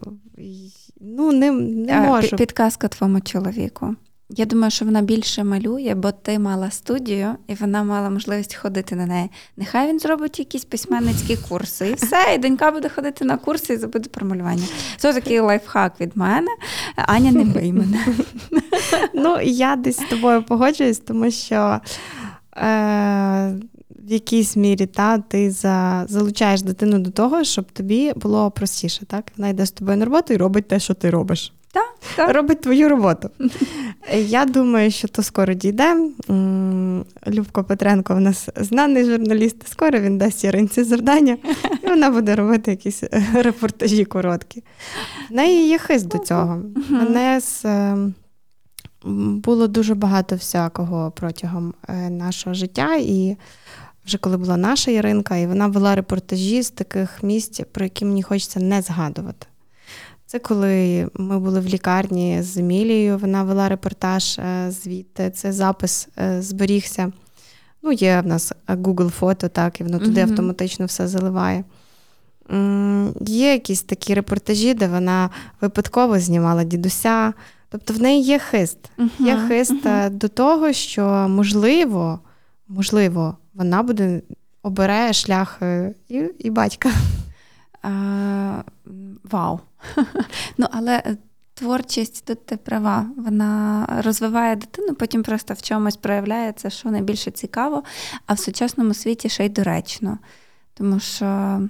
ну, не, не можу. Підказка твоєму чоловіку. Я думаю, що вона більше малює, бо ти мала студію, і вона мала можливість ходити на неї. Нехай він зробить якісь письменницькі курси, і все, і донька буде ходити на курси і забуде про малювання. Це такий лайфхак від мене. Аня не бий мене. Ну, я десь з тобою погоджуюсь, тому що. Е- в якійсь мірі та, ти за, залучаєш дитину до того, щоб тобі було простіше. так? Вона йде з тобою на роботу і робить те, що ти робиш. Так, так. Робить твою роботу. Я думаю, що то скоро дійде. Любко Петренко в нас знаний журналіст. Скоро він дасть Яринці завдання, і вона буде робити якісь е, репортажі короткі. В неї є хист до цього. Мене з. Е, було дуже багато всякого протягом е, нашого життя, і вже коли була наша Яринка, і вона вела репортажі з таких місць, про які мені хочеться не згадувати. Це коли ми були в лікарні з Емілією, вона вела репортаж е, звідти, це запис е, зберігся. Ну, Є в нас Google фото, так, і воно туди mm-hmm. автоматично все заливає. Є якісь такі репортажі, де вона випадково знімала дідуся. Тобто в неї є хист. Uh-huh, є хист uh-huh. до того, що можливо, можливо, вона буде обере шлях і, і батька. Вау! Ну, але е, творчість тут ти права, вона розвиває дитину, потім просто в чомусь проявляється, що найбільше цікаво, а в сучасному світі ще й доречно. Тому що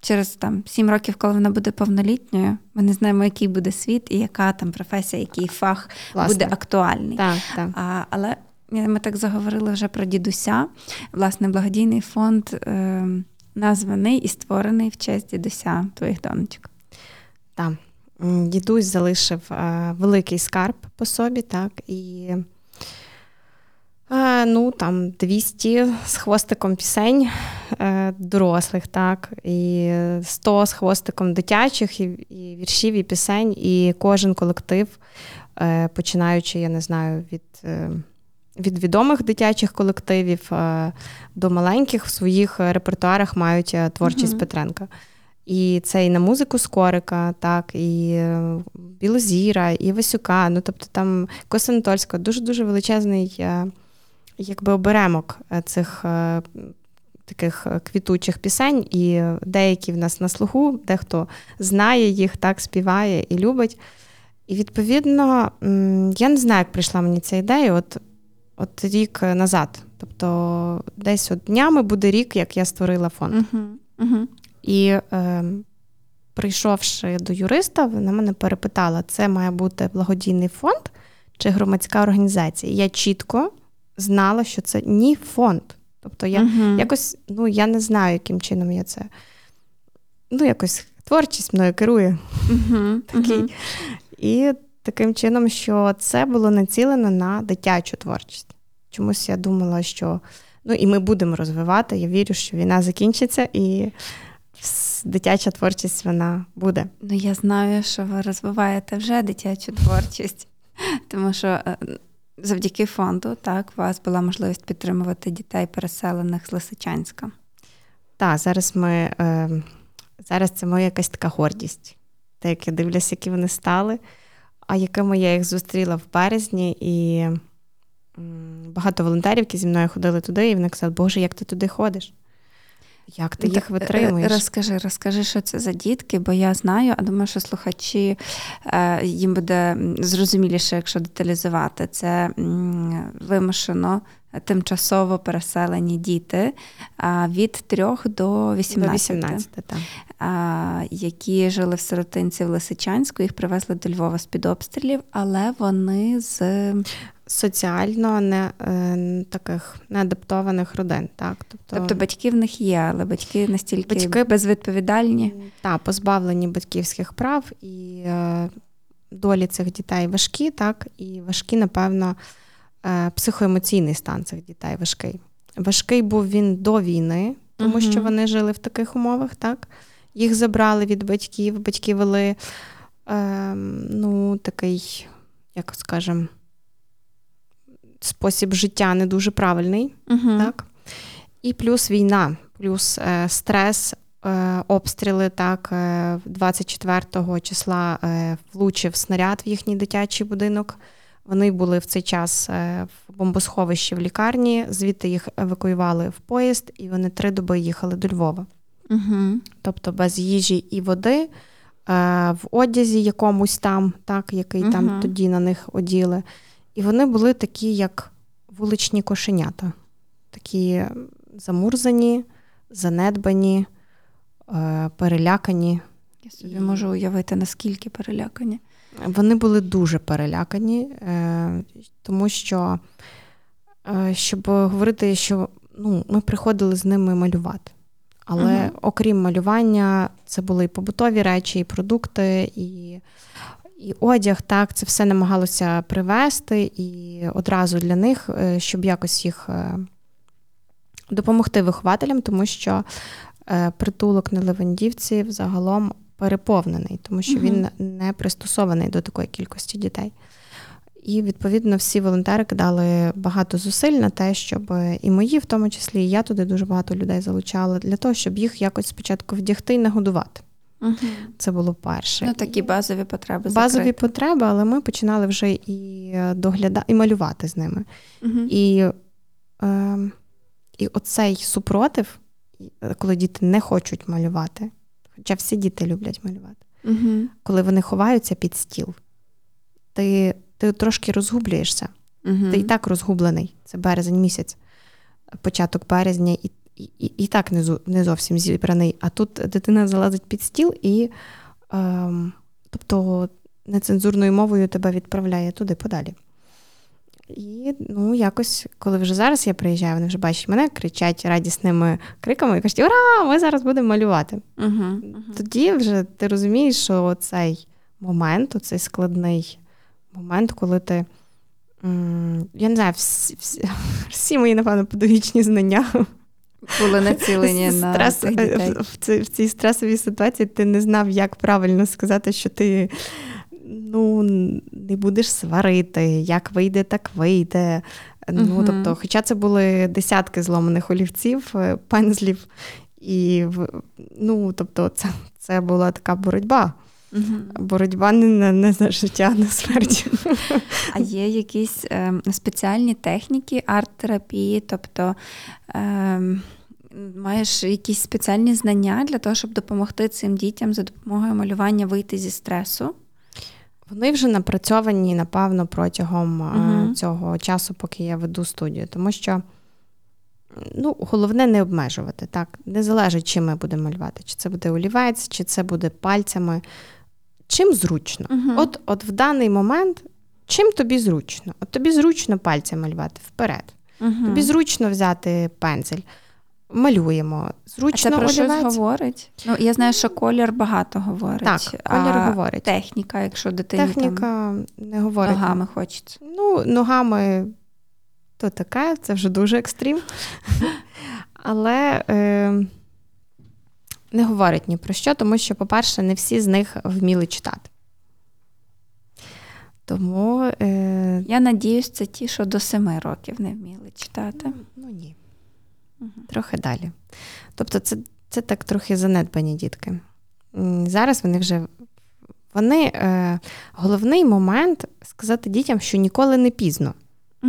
через там сім років, коли вона буде повнолітньою, ми не знаємо, який буде світ і яка там професія, який фах Власне. буде актуальний. Так, так. А, Але ми так заговорили вже про дідуся. Власне, благодійний фонд е, названий і створений в честь дідуся твоїх донечок. Так. Дідусь залишив е, великий скарб по собі, так, і е, ну, там 200 з хвостиком пісень е, дорослих, так, і 100 з хвостиком дитячих, і, і віршів, і пісень, і кожен колектив, починаючи, я не знаю, від. Від відомих дитячих колективів до маленьких в своїх репертуарах мають творчість mm-hmm. Петренка. І це і на музику Скорика, так, і е, Білозіра, і Васюка. Ну, тобто там Косанатольська, дуже-дуже величезний якби оберемок цих таких квітучих пісень, і деякі в нас на слуху, дехто знає їх, так, співає і любить. І відповідно, я не знаю, як прийшла мені ця ідея. От от рік назад. Тобто, десь от днями буде рік, як я створила фонд. Uh-huh. Uh-huh. І е, прийшовши до юриста, вона мене перепитала: це має бути благодійний фонд чи громадська організація. Я чітко знала, що це ні фонд. Тобто я uh-huh. якось, ну я не знаю, яким чином я це. Ну, якось творчість мною керує. Такий. І таким чином, що це було націлено на дитячу творчість. Чомусь я думала, що ну і ми будемо розвивати. Я вірю, що війна закінчиться і дитяча творчість вона буде. Ну я знаю, що ви розвиваєте вже дитячу творчість, тому що. Е, завдяки фонду, так, у вас була можливість підтримувати дітей, переселених з Лисичанська. Так, зараз ми е, зараз це моя якась така гордість. Те, як я дивлюся, які вони стали а якими я їх зустріла в березні, і багато волонтерів, які зі мною ходили туди, і вони казали, Боже, як ти туди ходиш? Як ти їх витримуєш? Розкажи, розкажи, що це за дітки, бо я знаю, а думаю, що слухачі е, їм буде зрозуміліше, якщо деталізувати. Це вимушено тимчасово переселені діти від 3 до 18, до 18 так. які жили в сиротинці в Лисичанську, їх привезли до Львова з під обстрілів, але вони з соціально не е, таких неадаптованих родин. Так? Тобто тобто батьки в них є, але батьки настільки батьки, безвідповідальні. Так, позбавлені батьківських прав і е, долі цих дітей важкі, так, і важкі, напевно. Е, психоемоційний стан цих дітей важкий. Важкий був він до війни, тому uh-huh. що вони жили в таких умовах, так? Їх забрали від батьків, батьки вели е, ну, такий, як скажемо, спосіб життя не дуже правильний. Uh-huh. так? І плюс війна, плюс е, стрес, е, обстріли. так, 24 е, числа е, влучив снаряд в їхній дитячий будинок. Вони були в цей час е, в бомбосховищі в лікарні, звідти їх евакуювали в поїзд, і вони три доби їхали до Львова. Угу. Тобто без їжі і води, в одязі якомусь там, так, який угу. там тоді на них оділи. І вони були такі, як вуличні кошенята, такі замурзані, занедбані, е, перелякані. Я собі можу уявити, наскільки перелякані. Вони були дуже перелякані, е, тому що, е, щоб говорити, що ну, ми приходили з ними малювати. Але uh окрім малювання, це були і побутові речі, і продукти, і і одяг. Так, це все намагалося привезти і одразу для них, е, щоб якось їх допомогти вихователям, тому що притулок на Левандівці взагалом переповнений, тому що угу. він не пристосований до такої кількості дітей. І, відповідно, всі волонтери кидали багато зусиль на те, щоб і мої, в тому числі, і я туди дуже багато людей залучала для того, щоб їх якось спочатку вдягти і нагодувати. Угу. Це було перше. Ну, такі базові потреби. Базові закрити. потреби, але ми починали вже і доглядати, і малювати з ними. Угу. І е, і оцей супротив, коли діти не хочуть малювати, Хоча всі діти люблять малювати. Угу. Коли вони ховаються під стіл, ти ти трошки розгублюєшся. Угу. Ти і так розгублений. Це березень місяць, початок березня, і і і, і так не не зовсім зібраний. А тут дитина залазить під стіл і е, тобто нецензурною мовою тебе відправляє туди подалі. І ну, якось, коли вже зараз я приїжджаю, вони вже бачать мене, кричать радісними криками і кажуть, ура! Ми зараз будемо малювати. Uh-huh, Тоді вже ти розумієш, що цей момент, оцей складний момент, коли ти. Я не знаю, всі, всі, всі мої, напевно, педагогічні знання були націлені на Стрес, цих дітей. В, цій, в цій стресовій ситуації ти не знав, як правильно сказати, що ти ну, не будеш сварити, як вийде, так вийде. Ну, uh тобто, Хоча це були десятки зломаних олівців, е, пензлів, і ну, тобто, це, це була така боротьба. Uh-huh. Боротьба не, не за життя, а на смерть. А є якісь е, спеціальні техніки арт-терапії, тобто е, маєш якісь спеціальні знання для того, щоб допомогти цим дітям за допомогою малювання вийти зі стресу? Вони вже напрацьовані, напевно, протягом uh-huh. цього часу, поки я веду студію, тому що ну, головне не обмежувати. так, Не залежить, чим ми будемо малювати, чи це буде олівець, чи це буде пальцями. Чим зручно. Uh-huh. От от в даний момент, чим тобі зручно? От тобі зручно пальцем малювати вперед. Uh-huh. Тобі зручно взяти пензель малюємо. Зручно а це про щось говорить? Ну, Я знаю, що колір багато говорить. Так, колір а говорить. Техніка, якщо дитині Техніка там не говорить. ногами хочеться. Ну, ногами то таке, це вже дуже екстрім. Але е, не говорить ні про що, тому що, по-перше, не всі з них вміли читати. Тому е... я надіюсь, це ті, що до семи років не вміли читати. Ну ні трохи далі. Тобто, це це так трохи занедбані дітки. Зараз вони вже. Вони е, головний момент сказати дітям, що ніколи не пізно.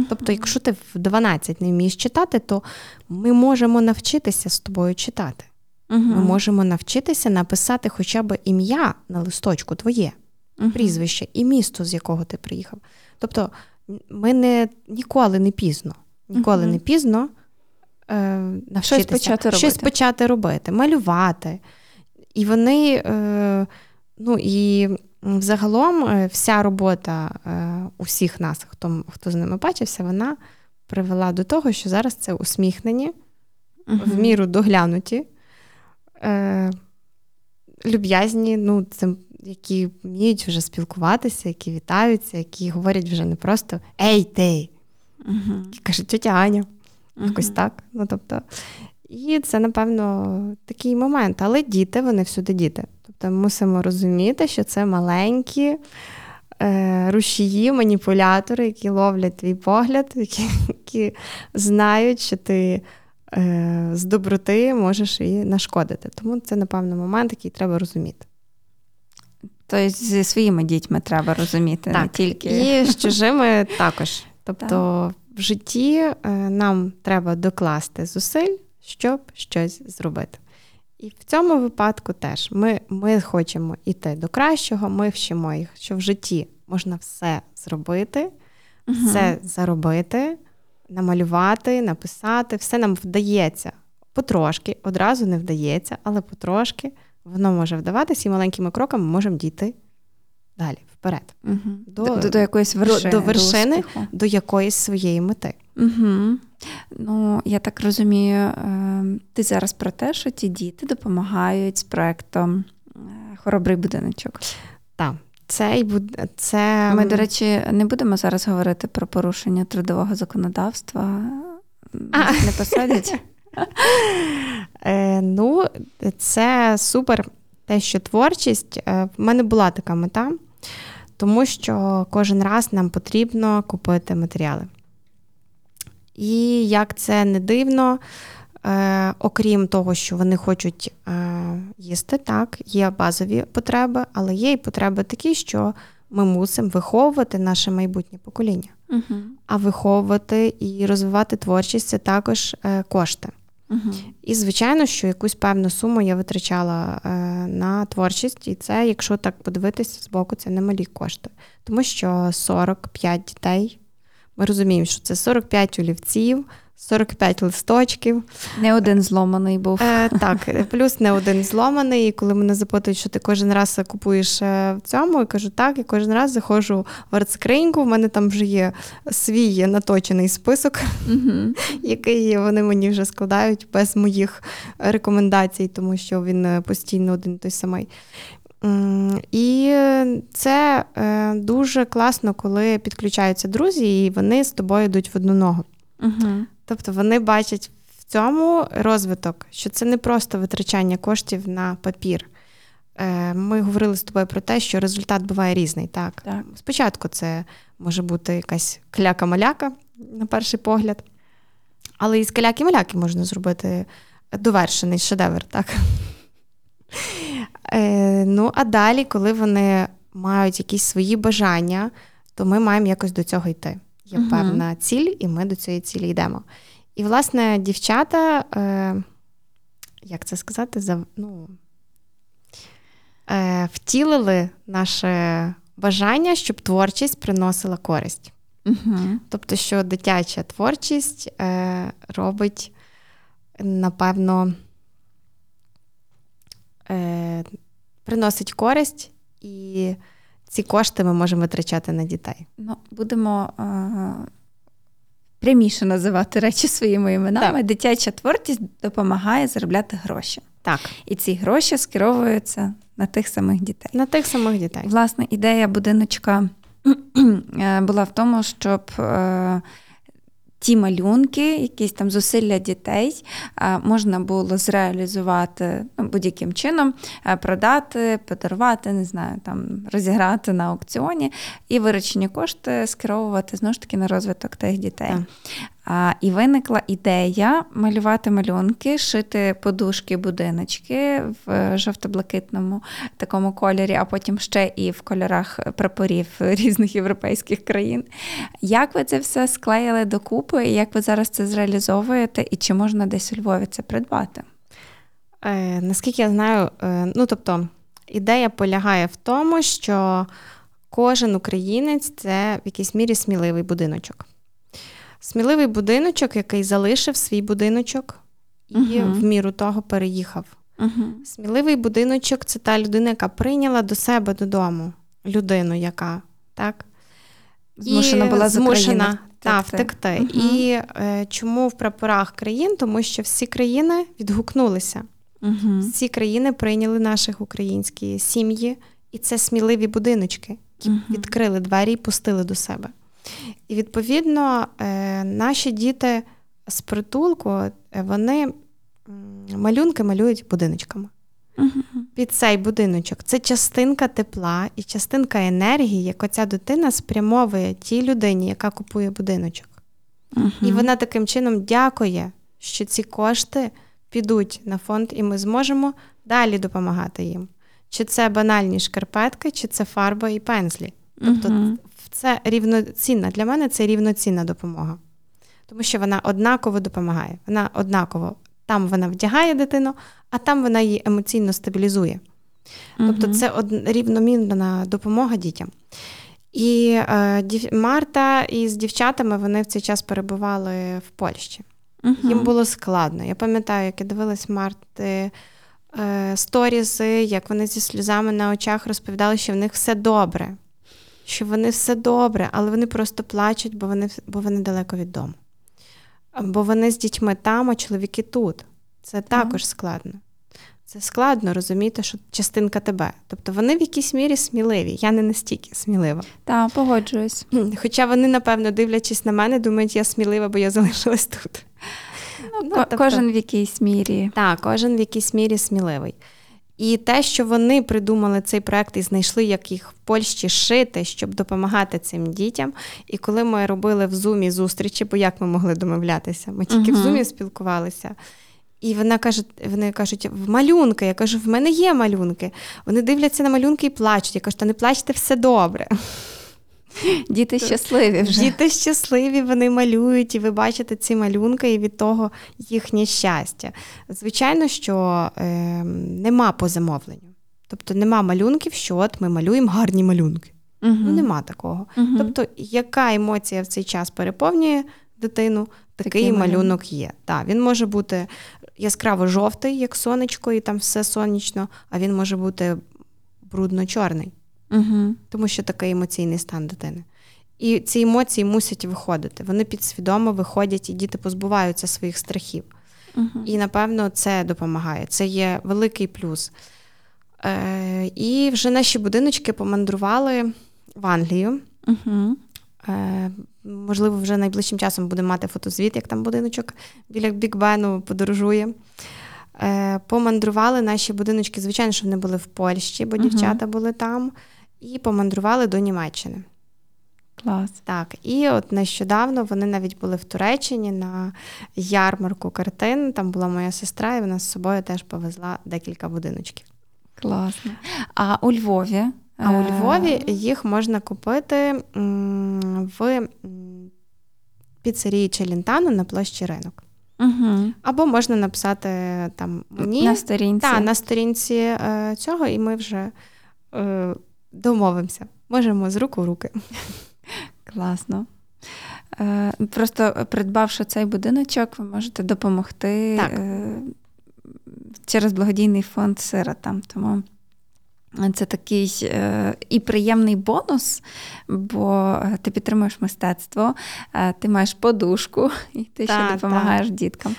Тобто, якщо ти в 12 не вмієш читати, то ми можемо навчитися з тобою читати. Uh Ми можемо навчитися написати хоча б ім'я на листочку твоє, uh прізвище і місто, з якого ти приїхав. Тобто, ми не ніколи не пізно. Ніколи uh не пізно е, навчитися щось почати робити. щось почати робити, малювати. І вони, е, ну і загалом е, вся робота е, усіх нас, хто хто з ними бачився, вона привела до того, що зараз це усміхнені, uh в міру доглянуті, е, люб'язні, ну, це, які вміють вже спілкуватися, які вітаються, які говорять вже не просто Ей, ти! uh Каже, тетя Аня. Якось так. Ну, тобто, І це, напевно, такий момент. Але діти, вони всюди діти. Тобто ми мусимо розуміти, що це маленькі е, рушії, маніпулятори, які ловлять твій погляд, які, які знають, що ти з доброти можеш і нашкодити. Тому це, напевно, момент, який треба розуміти. Тобто зі своїми дітьми треба розуміти, так, не тільки. І з чужими також. Тобто. Так в житті е, нам треба докласти зусиль, щоб щось зробити. І в цьому випадку теж ми ми хочемо йти до кращого, ми вчимо їх, що в житті можна все зробити, все заробити, намалювати, написати, все нам вдається потрошки, одразу не вдається, але потрошки воно може вдаватися, і маленькими кроками ми можемо дійти далі вперед. Угу. До, до до, якоїсь вершини, до, до вершини, до, до якоїсь своєї мети. Угу. Ну, я так розумію, ем, ти зараз про те, що ті діти допомагають з проектом е, Хоробрий будиночок. Так. Це це... Ми, до речі, не будемо зараз говорити про порушення трудового законодавства. А. Не посадять. Е, Ну, це супер те, що творчість. Е, в мене була така мета тому що кожен раз нам потрібно купити матеріали. І як це не дивно, е, окрім того, що вони хочуть е, їсти, так, є базові потреби, але є і потреби такі, що ми мусимо виховувати наше майбутнє покоління. Угу. А виховувати і розвивати творчість це також е, кошти. Угу. І, звичайно, що якусь певну суму я витрачала е, на творчість, і це, якщо так подивитися з боку, це немалі кошти. Тому що 45 дітей, ми розуміємо, що це 45 олівців, 45 листочків. Не один зломаний був. Е, Так, плюс не один зломаний. І коли мене запитують, що ти кожен раз купуєш е, в цьому, я кажу, так, я кожен раз заходжу в артскриньку, в мене там вже є свій наточений список, який вони мені вже складають без моїх рекомендацій, тому що він е, постійно один той самий. І це е, дуже класно, коли підключаються друзі, і вони з тобою йдуть в одну ногу. Угу. Тобто вони бачать в цьому розвиток, що це не просто витрачання коштів на папір. Е, ми говорили з тобою про те, що результат буває різний. Так? так. Спочатку це може бути якась кляка-маляка, на перший погляд, але із каляки-маляки можна зробити довершений шедевр. так? Е, Ну, а далі, коли вони мають якісь свої бажання, то ми маємо якось до цього йти. Є uh певна ціль, і ми до цієї цілі йдемо. І, власне, дівчата, е, як це сказати, за, ну, е, втілили наше бажання, щоб творчість приносила користь. uh Тобто, що дитяча творчість е, робить, напевно, е, приносить користь, і ці кошти ми можемо витрачати на дітей. Ну, Будемо е- пряміше називати речі своїми іменами. Так. Дитяча творчість допомагає заробляти гроші. Так. І ці гроші скеровуються на тих самих дітей. На тих самих дітей. Власне, ідея будиночка е, була в тому, щоб. Е- ті малюнки, якісь там зусилля дітей можна було зреалізувати ну, будь-яким чином, продати, подарувати, не знаю, там розіграти на аукціоні і виручені кошти скеровувати знову ж таки на розвиток тих дітей. І виникла ідея малювати малюнки, шити подушки, будиночки в жовто-блакитному такому кольорі, а потім ще і в кольорах прапорів різних європейських країн. Як ви це все склеїли докупи, і як ви зараз це зреалізовуєте, і чи можна десь у Львові це придбати? Е, Наскільки я знаю, е, ну тобто ідея полягає в тому, що кожен українець це в якійсь мірі сміливий будиночок. Сміливий будиночок, який залишив свій будиночок і uh-huh. в міру того переїхав. Uh-huh. Сміливий будиночок це та людина, яка прийняла до себе додому людину, яка так? Змушена була змушена та, втекти. Uh-huh. І е, чому в прапорах країн? Тому що всі країни відгукнулися. Всі країни прийняли наших українські сім'ї, і це сміливі будиночки, які відкрили двері і пустили до себе. І відповідно е, наші діти з притулку е, вони малюнки малюють будиночками. Під цей будиночок це частинка тепла і частинка енергії, яку ця дитина спрямовує тій людині, яка купує будиночок. uh І вона таким чином дякує, що ці кошти підуть на фонд, і ми зможемо далі допомагати їм. Чи це банальні шкарпетки, чи це фарба і пензлі. Тобто uh це рівноцінна. Для мене це рівноцінна допомога. Тому що вона однаково допомагає. Вона однаково там вона вдягає дитину, а там вона її емоційно стабілізує. Тобто це од... рівномірна допомога дітям. І е, дів... Марта із дівчатами вони в цей час перебували в Польщі. Uh-huh. Їм було складно. Я пам'ятаю, як я дивилась Марти е, сторізи, як вони зі сльозами на очах розповідали, що в них все добре що вони все добре, але вони просто плачуть, бо вони бо вони далеко від дому. Бо вони з дітьми там, а чоловіки тут. Це також складно. Це складно розуміти, що частинка тебе. Тобто вони в якійсь мірі сміливі. Я не настільки смілива. Так, погоджуюсь. Хоча вони, напевно, дивлячись на мене, думають, я смілива, бо я залишилась тут. Ну, ну, тобто, Кожен в якійсь мірі. Так, кожен в якійсь мірі сміливий. І те, що вони придумали цей проект і знайшли, як їх в Польщі шити, щоб допомагати цим дітям. І коли ми робили в зумі зустрічі, бо як ми могли домовлятися? Ми тільки uh-huh. в зумі спілкувалися. І вона каже, вони кажуть, в малюнки. Я кажу, в мене є малюнки. Вони дивляться на малюнки і плачуть. Я кажу, та не плачте, все добре. Діти щасливі вже. Діти щасливі, вони малюють, і ви бачите ці малюнки, і від того їхнє щастя. Звичайно, що е, нема по замовленню. Тобто нема малюнків, що от ми малюємо гарні малюнки. Угу. Ну, Нема такого. Угу. Тобто, яка емоція в цей час переповнює дитину, такий, такий малюнок є. Так, Він може бути яскраво жовтий, як сонечко, і там все сонячно, а він може бути брудно-чорний, угу. тому що такий емоційний стан дитини. І ці емоції мусять виходити. Вони підсвідомо виходять, і діти позбуваються своїх страхів. Uh-huh. І, напевно, це допомагає. Це є великий плюс. Е, І вже наші будиночки помандрували в Англію. Uh-huh. Е, Можливо, вже найближчим часом будемо мати фотозвіт, як там будиночок біля Бікбену подорожує. Е, Помандрували наші будиночки, звичайно, що вони були в Польщі, бо uh-huh. дівчата були там, і помандрували до Німеччини. Клас. Так, і от нещодавно вони навіть були в Туреччині на ярмарку картин. Там була моя сестра, і вона з собою теж повезла декілька будиночків. Класно. А у Львові? А у Львові їх можна купити в піцерії Челінтану на площі ринок. Угу. Або можна написати там мені на сторінці та, на сторінці е, цього, і ми вже е, домовимося. Можемо з руку в руки. Класно. Е, просто придбавши цей будиночок, ви можете допомогти так. через благодійний фонд сиротам. Тому це такий е, і приємний бонус, бо ти підтримуєш мистецтво, е, ти маєш подушку, і ти та, ще допомагаєш та. діткам.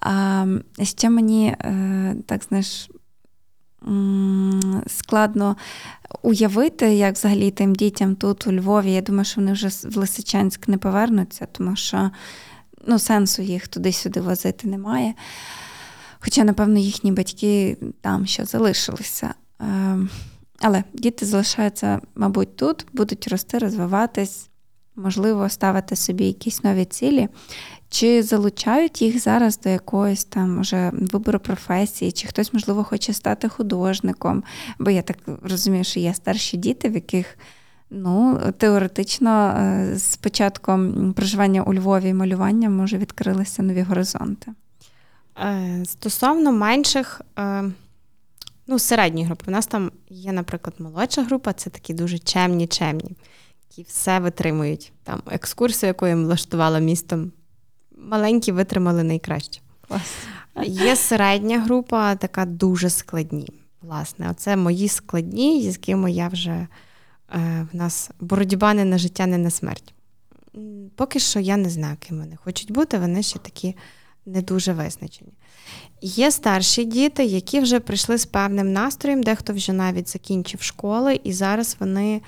А ще мені так знаєш. Складно уявити, як взагалі тим дітям тут у Львові. Я думаю, що вони вже в Лисичанськ не повернуться, тому що ну, сенсу їх туди-сюди возити немає. Хоча, напевно, їхні батьки там ще залишилися. Ем, але діти залишаються, мабуть, тут, будуть рости, розвиватись, можливо, ставити собі якісь нові цілі. Чи залучають їх зараз до якоїсь там вже вибору професії, чи хтось, можливо, хоче стати художником? Бо я так розумію, що є старші діти, в яких ну, теоретично е, з початком проживання у Львові і малювання може відкрилися нові горизонти. Е, стосовно менших, е, ну, середньої групи, у нас там є, наприклад, молодша група, це такі дуже чемні, чемні, які все витримують. Там екскурсію, яку я влаштувала містом маленькі витримали найкраще. Клас. Є середня група, така дуже складні. Власне, оце мої складні, з якими я вже е, в нас боротьба не на життя, не на смерть. Поки що я не знаю, ким вони хочуть бути, вони ще такі не дуже визначені. Є старші діти, які вже прийшли з певним настроєм, дехто вже навіть закінчив школи, і зараз вони,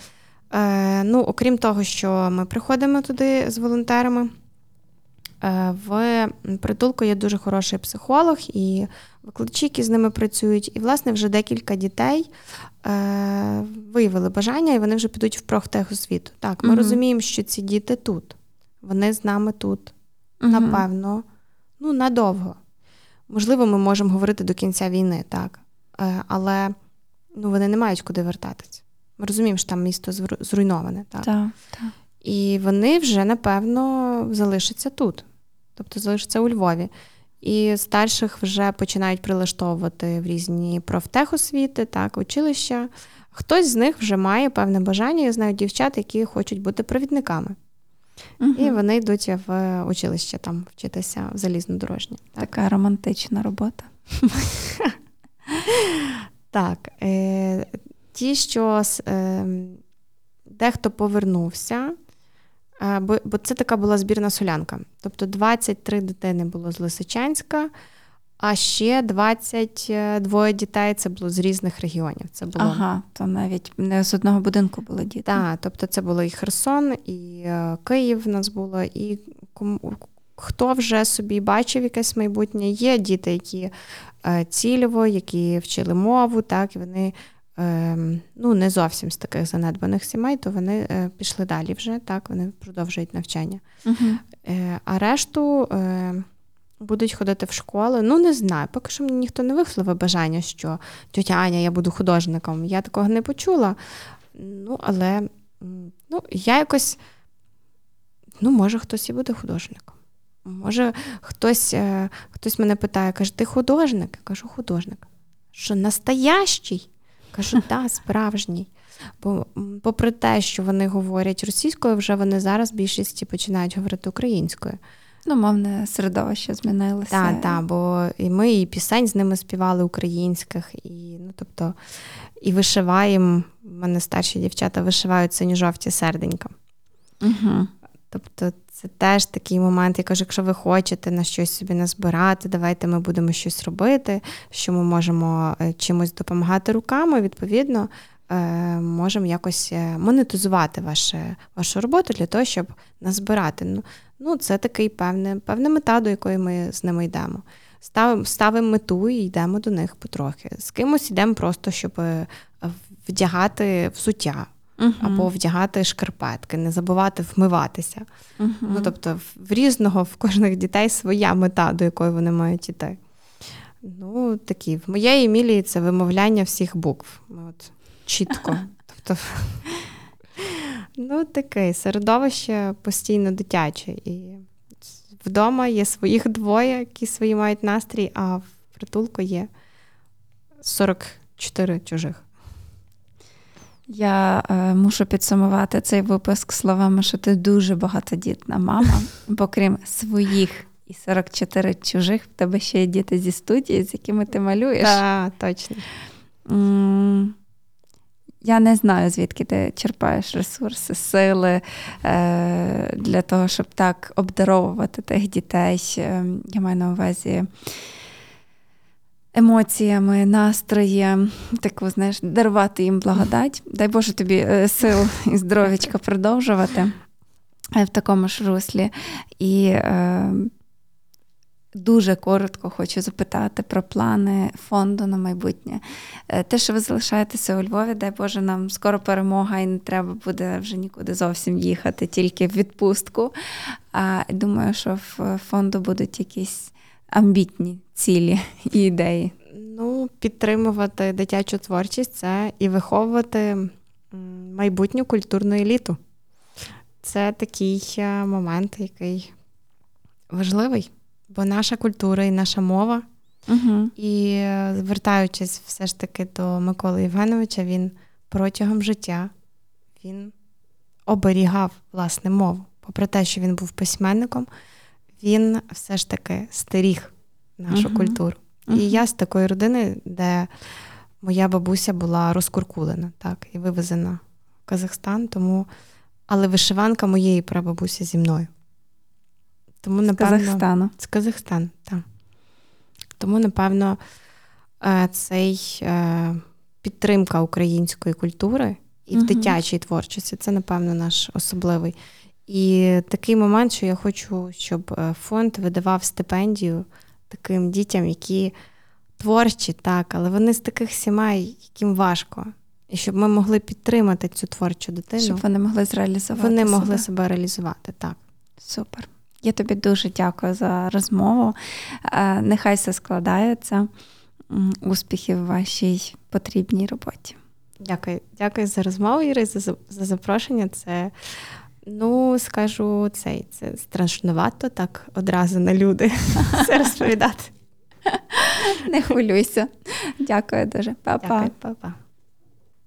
е, ну, окрім того, що ми приходимо туди з волонтерами. Е, в притулку є дуже хороший психолог і викладачі, які з ними працюють. І, власне, вже декілька дітей е, виявили бажання, і вони вже підуть в профтехосвіту. Так, ми угу. розуміємо, що ці діти тут, вони з нами тут, угу. напевно, ну, надовго. Можливо, ми можемо говорити до кінця війни, так. Е, але ну, вони не мають куди вертатися. Ми розуміємо, що там місто зруйноване. Так. Так, так. І вони вже, напевно, залишаться тут, тобто залишаться у Львові. І старших вже починають прилаштовувати в різні профтехосвіти, так, училища. Хтось з них вже має певне бажання. Я знаю дівчат, які хочуть бути провідниками. Угу. І вони йдуть в училище там вчитися в залізнодорожні. Так. Така романтична робота. Так. Е, ті, що ем, дехто повернувся. Бо бо це така була збірна солянка. Тобто 23 дитини було з Лисичанська, а ще 22 дітей це було з різних регіонів. Це було... Ага, то навіть не з одного будинку були діти. Так, тобто це було і Херсон, і е, Київ в нас було, і хто вже собі бачив якесь майбутнє. Є діти, які е, цільово, які вчили мову, так, і вони ну, не зовсім з таких занедбаних сімей, то вони е, пішли далі вже, так, вони продовжують навчання. Uh-huh. А решту е, будуть ходити в школи. Ну, не знаю, поки що мені ніхто не висловив бажання, що тетя Аня, я буду художником. Я такого не почула. Ну, але ну, я якось, ну, може, хтось і буде художником. Може, хтось хтось мене питає, каже, ти художник? Я кажу, художник. Що настоящий? Кажу, так, справжній. Бо, попри те, що вони говорять російською, вже вони зараз більшості починають говорити українською. Ну, мовне середовище змінилося. Так, так, бо і ми і пісень з ними співали українських, і ну, тобто, і вишиваємо. У мене старші дівчата вишивають синьо-жовті серденька. Угу. Тобто, це теж такий момент. Я кажу, якщо ви хочете на щось собі назбирати, давайте ми будемо щось робити, що ми можемо е, чимось допомагати руками, відповідно. Е, можемо якось е, монетизувати ваше, вашу роботу для того, щоб назбирати. Ну, ну це такий певне, певна мета, до якої ми з ними йдемо. Ставимо ставимо мету і йдемо до них потрохи. З кимось йдемо просто, щоб вдягати взуття. Uh-huh. Або вдягати шкарпетки, не забувати вмиватися. Uh-huh. Ну, Тобто, в різного в кожних дітей своя мета, до якої вони мають іти. Ну, такі. В моєї Емілії це вимовляння всіх букв. От, Чітко. Тобто, ну, таке середовище постійно дитяче. І вдома є своїх двоє, які свої мають настрій, а в притулку є 44 чужих. Я е, мушу підсумувати цей випуск словами, що ти дуже багатодітна мама, бо крім своїх і 44 чужих, в тебе ще є діти зі студії, з якими ти малюєш. Так, точно. Я не знаю, звідки ти черпаєш ресурси, сили е, для того, щоб так обдаровувати тих дітей. Е, я маю на увазі емоціями, настроєм, таку, знаєш, дарувати їм благодать. Дай Боже тобі е, сил і здоров'ячка продовжувати е, в такому ж руслі. І е, дуже коротко хочу запитати про плани фонду на майбутнє. Е, те, що ви залишаєтеся у Львові, дай Боже, нам скоро перемога, і не треба буде вже нікуди зовсім їхати, тільки в відпустку. А думаю, що в фонду будуть якісь амбітні цілі і ідеї? Ну, підтримувати дитячу творчість це і виховувати майбутню культурну еліту. Це такий е, момент, який важливий, бо наша культура і наша мова. Угу. І е, звертаючись все ж таки до Миколи Євгеновича, він протягом життя він оберігав власне мову. Попри те, що він був письменником, він все ж таки стеріг нашу uh-huh. культуру. Uh-huh. І я з такої родини, де моя бабуся була розкуркулена так, і вивезена в Казахстан, тому але вишиванка моєї прабабусі зі мною. Тому, напевно, З Казахстану. З Казахстану, так. Тому, напевно, е, цей е, підтримка української культури і в дитячій творчості це, напевно, наш особливий. І такий момент, що я хочу, щоб е, фонд видавав стипендію таким дітям, які творчі, так, але вони з таких сімей, яким важко. І щоб ми могли підтримати цю творчу дитину. Щоб вони могли зреалізувати. Вони себе. могли себе реалізувати, так. Супер. Я тобі дуже дякую за розмову. Е, нехай все складається. Успіхів в вашій потрібній роботі. Дякую, дякую за розмову, Іри, за, за запрошення. Це Ну, скажу цей, це страшнувато так одразу на люди все розповідати. Не хвилюйся. Дякую дуже. Па-па. Дякую, па-па.